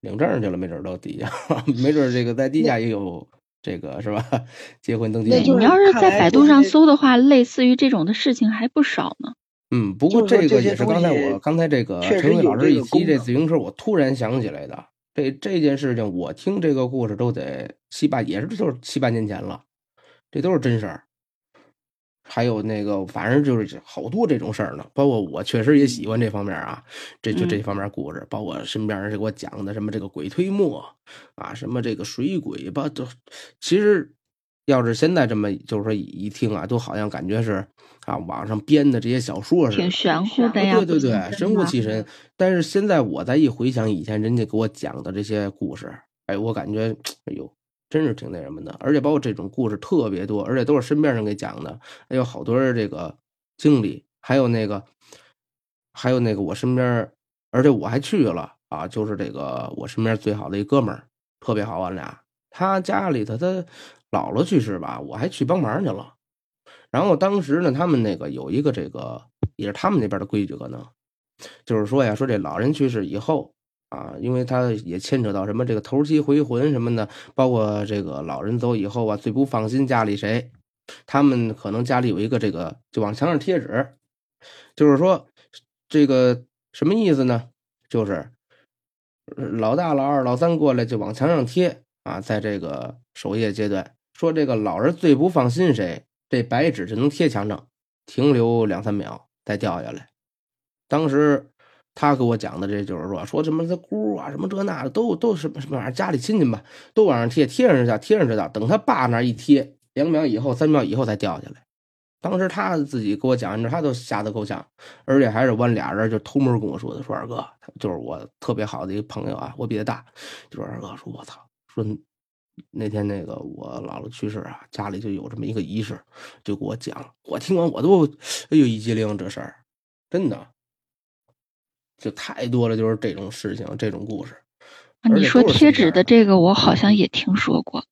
领证去了，没准到底下，没准这个在地下也有。这个是吧？结婚登记。你要是在百度上搜的话，类似于这种的事情还不少呢。嗯，不过这个也是刚才我刚才这个陈伟老师一提这自行车，我突然想起来的。这这件事情，我听这个故事都得七八，也是就是七八年前了，这都是真事儿。还有那个，反正就是好多这种事儿呢。包括我确实也喜欢这方面啊，这就这方面故事。包括身边人给我讲的什么这个鬼推磨啊，什么这个水鬼吧，都其实要是现在这么就是说一听啊，都好像感觉是啊网上编的这些小说似的，挺玄乎的呀。对对对，神乎其神。但是现在我再一回想以前人家给我讲的这些故事，哎，我感觉哎呦。真是挺那什么的，而且包括这种故事特别多，而且都是身边人给讲的，还有好多人这个经历，还有那个，还有那个我身边，而且我还去了啊，就是这个我身边最好的一哥们儿，特别好，我俩他家里头他姥姥去世吧，我还去帮忙去了。然后当时呢，他们那个有一个这个也是他们那边的规矩，可能就是说呀，说这老人去世以后。啊，因为他也牵扯到什么这个头七回魂什么的，包括这个老人走以后啊，最不放心家里谁，他们可能家里有一个这个，就往墙上贴纸，就是说这个什么意思呢？就是老大、老二、老三过来就往墙上贴啊，在这个守夜阶段，说这个老人最不放心谁，这白纸就能贴墙上，停留两三秒再掉下来。当时。他给我讲的，这就是说，说什么他姑啊，什么这那的，都都什么什么玩意儿，家里亲戚吧，都往上贴，贴上去，贴上去的。等他爸那一贴，两秒以后，三秒以后才掉下来。当时他自己给我讲，他都吓得够呛，而且还是我俩人就偷摸跟我说的，说二哥，就是我特别好的一个朋友啊，我比他大，就说二哥，说我操，说那天那个我姥姥去世啊，家里就有这么一个仪式，就给我讲，我听完我都哎呦一激灵，这事儿真的。就太多了，就是这种事情，这种故事。你说贴纸的这个，我好像也听说过。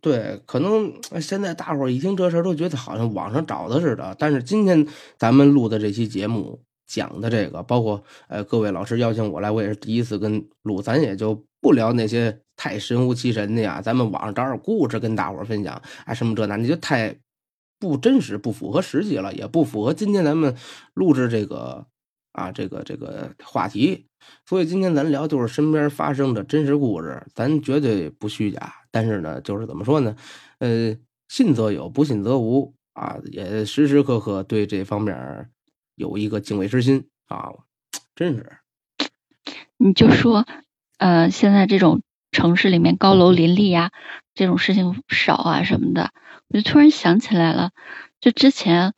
对，可能现在大伙儿一听这事儿，都觉得好像网上找的似的。但是今天咱们录的这期节目讲的这个，包括呃各位老师邀请我来，我也是第一次跟录，咱也就不聊那些太神乎其神的呀。咱们网上找点故事跟大伙儿分享，哎，什么这那，你就太不真实，不符合实际了，也不符合今天咱们录制这个。啊，这个这个话题，所以今天咱聊就是身边发生的真实故事，咱绝对不虚假。但是呢，就是怎么说呢？呃，信则有，不信则无。啊，也时时刻刻对这方面有一个敬畏之心啊，真是。你就说，呃，现在这种城市里面高楼林立呀，这种事情少啊什么的，我就突然想起来了，就之前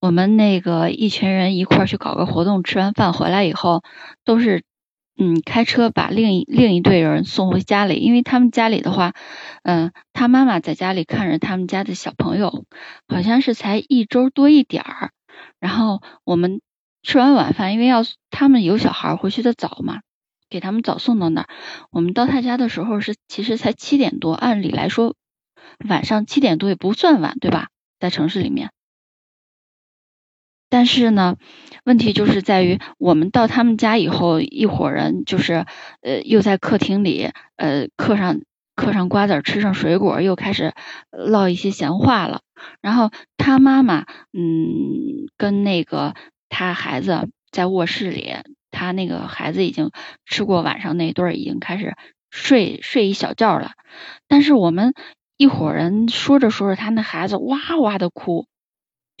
我们那个一群人一块儿去搞个活动，吃完饭回来以后，都是嗯开车把另一另一队人送回家里，因为他们家里的话，嗯，他妈妈在家里看着他们家的小朋友，好像是才一周多一点儿，然后我们吃完晚饭，因为要他们有小孩回去的早嘛。给他们早送到那儿。我们到他家的时候是其实才七点多，按理来说晚上七点多也不算晚，对吧？在城市里面。但是呢，问题就是在于我们到他们家以后，一伙人就是呃又在客厅里呃嗑上嗑上瓜子，吃上水果，又开始唠一些闲话了。然后他妈妈嗯跟那个他孩子在卧室里。他那个孩子已经吃过晚上那顿，已经开始睡睡一小觉了。但是我们一伙人说着说着，他那孩子哇哇的哭，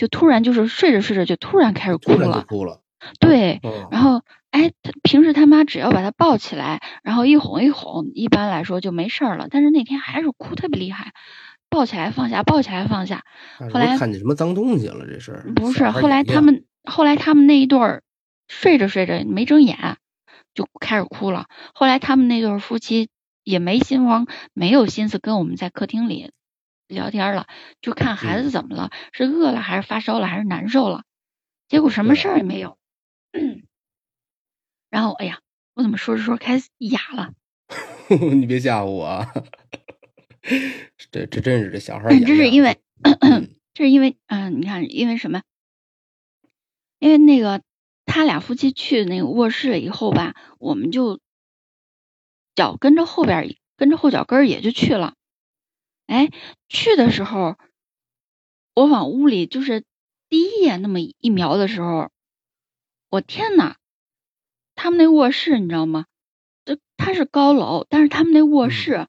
就突然就是睡着睡着就突然开始哭了。哭了。对，然后哎，他平时他妈只要把他抱起来，然后一哄一哄，一般来说就没事儿了。但是那天还是哭特别厉害，抱起来放下，抱起来放下。后来看见什么脏东西了？这是？不是，后来他们后来他们那一对儿。睡着睡着没睁眼，就开始哭了。后来他们那对夫妻也没心慌，没有心思跟我们在客厅里聊天了，就看孩子怎么了，是饿了还是发烧了还是难受了。结果什么事儿也没有。然后哎呀，我怎么说着说着开始哑了？你别吓唬我。这这真是这小孩。这是因为，这是因为，嗯，你看，因为什么？因为那个。他俩夫妻去那个卧室以后吧，我们就脚跟着后边，跟着后脚跟也就去了。哎，去的时候，我往屋里就是第一眼那么一瞄的时候，我天呐，他们那卧室你知道吗？这它是高楼，但是他们那卧室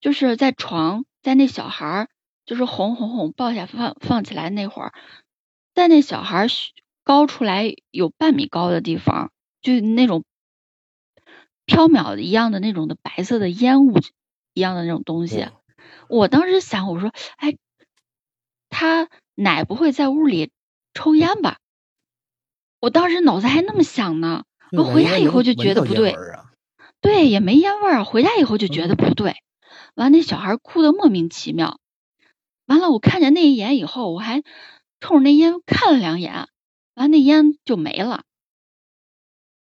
就是在床，在那小孩就是哄哄哄抱下放放起来那会儿，在那小孩。高出来有半米高的地方，就那种飘渺一样的那种的白色的烟雾一样的那种东西。我当时想，我说，哎，他奶不会在屋里抽烟吧？我当时脑子还那么想呢。我回家以后就觉得不对，对，也没烟味儿。回家以后就觉得不对。完，那小孩哭的莫名其妙。完了，我看见那一眼以后，我还冲着那烟看了两眼。完，那烟就没了。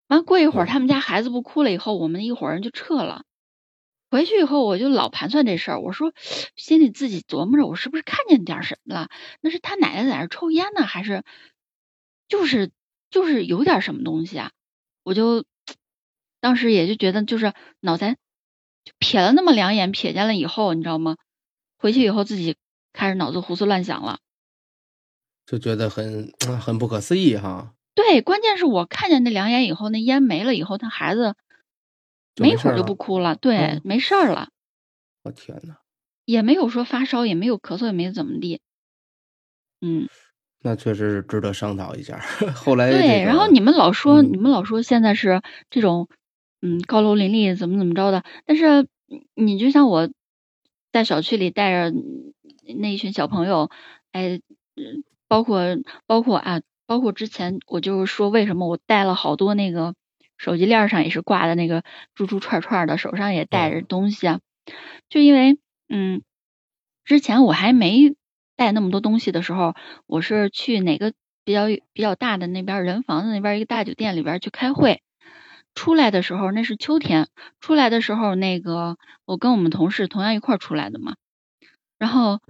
完，过一会儿他们家孩子不哭了以后，我们一伙人就撤了。回去以后，我就老盘算这事儿。我说，心里自己琢磨着，我是不是看见点什么了？那是他奶奶在那抽烟呢，还是就是就是有点什么东西啊？我就当时也就觉得，就是脑袋就瞥了那么两眼，瞥见了以后，你知道吗？回去以后自己开始脑子胡思乱想了。就觉得很很不可思议哈。对，关键是我看见那两眼以后，那烟没了以后，他孩子没一会儿就不哭了，对，没事儿了。我天呐，也没有说发烧，也没有咳嗽，也没怎么地。嗯，那确实是值得商讨一下。后来对，然后你们老说，你们老说现在是这种嗯高楼林立，怎么怎么着的，但是你就像我在小区里带着那一群小朋友，哎，嗯。包括包括啊，包括之前我就是说，为什么我带了好多那个手机链上也是挂的那个珠珠串串的，手上也带着东西啊，就因为嗯，之前我还没带那么多东西的时候，我是去哪个比较比较大的那边人房子那边一个大酒店里边去开会，出来的时候那是秋天，出来的时候那个我跟我们同事同样一块出来的嘛，然后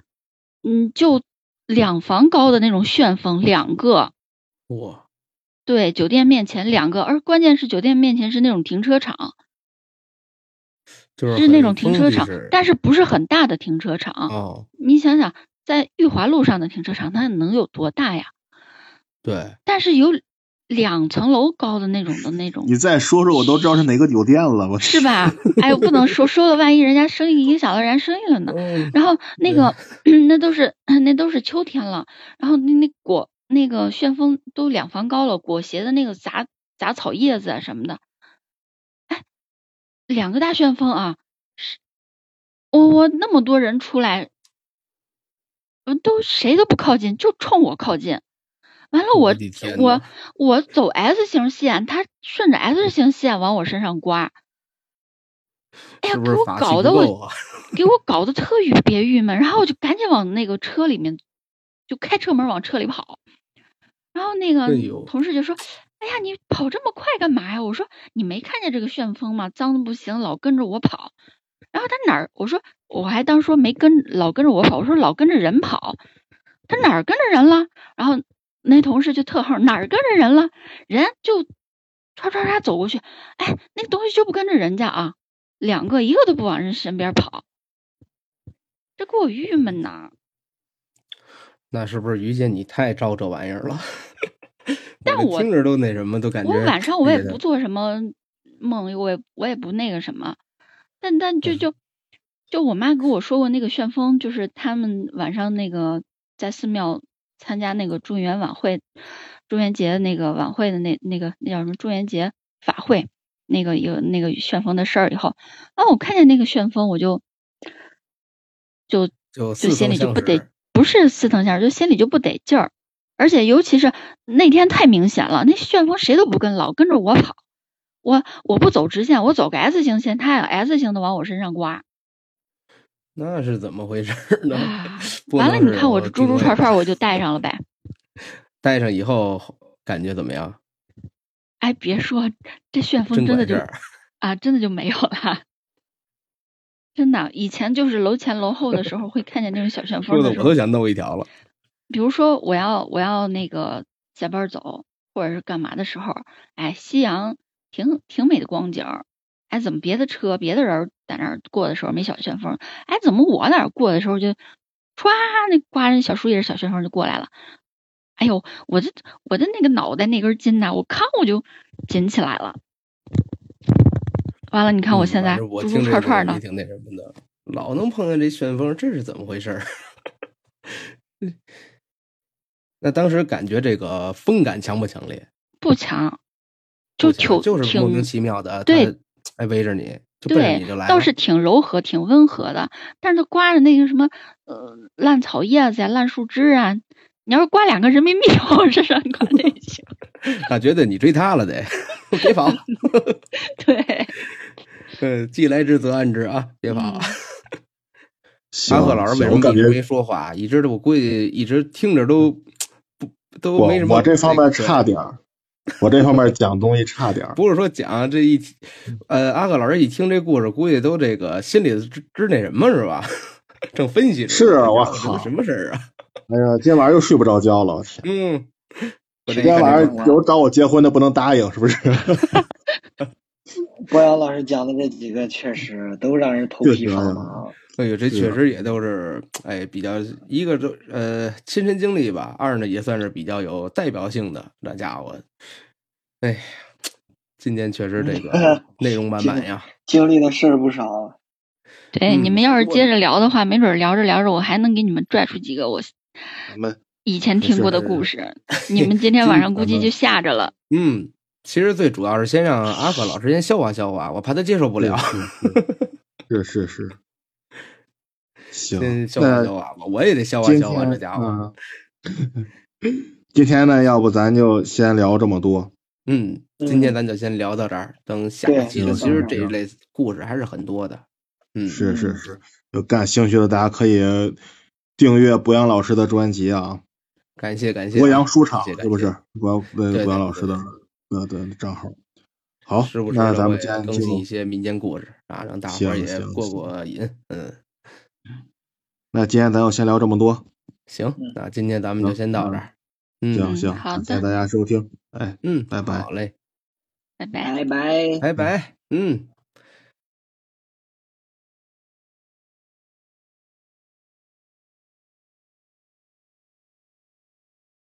嗯就。两房高的那种旋风，两个哇，对，酒店面前两个，而关键是酒店面前是那种停车场，就是那种停车场，但是不是很大的停车场哦。你想想，在裕华路上的停车场，它能有多大呀？对，但是有两层楼高的那种的那种你，再说说，我都知道是哪个酒店了，我是吧？哎呦，不能说，说了万一人家生意影响了人家生意了呢。嗯然后那个 那都是 那都是秋天了，然后那那果那个旋风都两房高了，裹挟的那个杂杂草叶子啊什么的，哎，两个大旋风啊，是，我我那么多人出来，嗯，都谁都不靠近，就冲我靠近。完了我，我我我走 S 型线，他顺着 S 型线往我身上刮，哎呀，给我搞得我？给我搞得特别别郁闷，然后我就赶紧往那个车里面，就开车门往车里跑。然后那个同事就说：“哎呀，你跑这么快干嘛呀？”我说：“你没看见这个旋风吗？脏的不行，老跟着我跑。”然后他哪儿？我说我还当说没跟老跟着我跑，我说老跟着人跑。他哪儿跟着人了？然后那同事就特横，哪儿跟着人了？人就唰唰唰走过去，哎，那个东西就不跟着人家啊，两个一个都不往人身边跑，这给我郁闷呐。那是不是于姐你太招这玩意儿了？但我听着都那什么，都感觉我晚上我也不做什么梦，我也我也不那个什么，但但就嗯。就就我妈跟我说过，那个旋风就是他们晚上那个在寺庙参加那个中元晚会、中元节那个晚会的那那个那叫什么中元节法会，那个有那个旋风的事儿以后，啊，我看见那个旋风我就就就就心里就不得不是似曾相识，就心里就不得劲儿。而且尤其是那天太明显了，那旋风谁都不跟，老跟着我跑。我我不走直线，我走个 S 型线，他要 S 型的往我身上刮。那是怎么回事呢啊？完了，你看我猪猪串串我就戴上了呗。戴上以后感觉怎么样？哎，别说这旋风真的就。啊，真的就没有了。真的，以前就是楼前楼后的时候会看见那种小旋风的我都，想弄一条了。比如说我要我要那个下班走或者是干嘛的时候，哎，夕阳挺挺美的光景，哎，怎么别的车别的人在那儿过的时候没小旋风，哎，怎么我哪儿过的时候就唰那刮着小树叶小旋风就过来了，哎呦，我的我的那个脑袋那根筋呐，我看我就紧起来了。完了，你看我嗯现在反正我猪听这个猪串串的也，挺那什么的，老能碰见这旋风，这是怎么回事儿？那当时感觉这个风感强不强烈？不强，就挺挺就是莫名其妙的，对它，哎围着你，就奔你就对，来。倒是挺柔和、挺温和的，但是它刮着那个什么呃烂草叶子呀、烂树枝啊，你要是刮两个人民币往我身上刮那也行。他觉得你追他了得，别跑。对，嗯，既来之则安之啊，别跑。阿克老师为什么一直没说话？一直都我估计一直听着都不都没什么。我这方面差点儿，我这方面讲东西差点儿。不是说讲这一，呃，阿贺老师一听这故事，估计都这个心里知知那什么是吧？正分析着。是啊我靠什么事儿啊？哎呀，今天晚上又睡不着觉了，我天！嗯，我这今天晚上上有找我结婚的不能答应，是不是？博洋老师讲的这几个确实都让人头皮发麻。哎呦，这确实也都是哎，比较一个都呃亲身经历吧，二呢也算是比较有代表性的。那家伙，哎呀，今天确实这个 内容满满呀。经历的事儿不少。对，你嗯们要是接着聊的话，没准聊着聊着，我还能给你们拽出几个我们以前听过的故事。你们今天晚上 估计就吓着了。嗯，其实最主要是先让 阿克老师先消化消化，我怕他接受不了。是是是是，行先，消化消化吧，我也得消化消化这家伙。嗯，今天呢，要不咱就先聊这么多。嗯，今天咱就先聊到这儿，等下一期的，其实这一类故事还是很多的。嗯，是是是，有感兴趣的大家可以订阅博洋老师的专辑啊，感谢感谢啊，博洋书场是不是？博对对博洋老师的对呃的账号。好时不，时那咱们今天更新一些民间故事啊，让大伙儿也过过瘾。嗯，那今天咱就先聊这么多。行嗯，那今天咱们就先到这儿。嗯嗯行行，好的感谢大家收听，哎，嗯，拜拜好嘞，拜拜。拜拜。拜拜。嗯。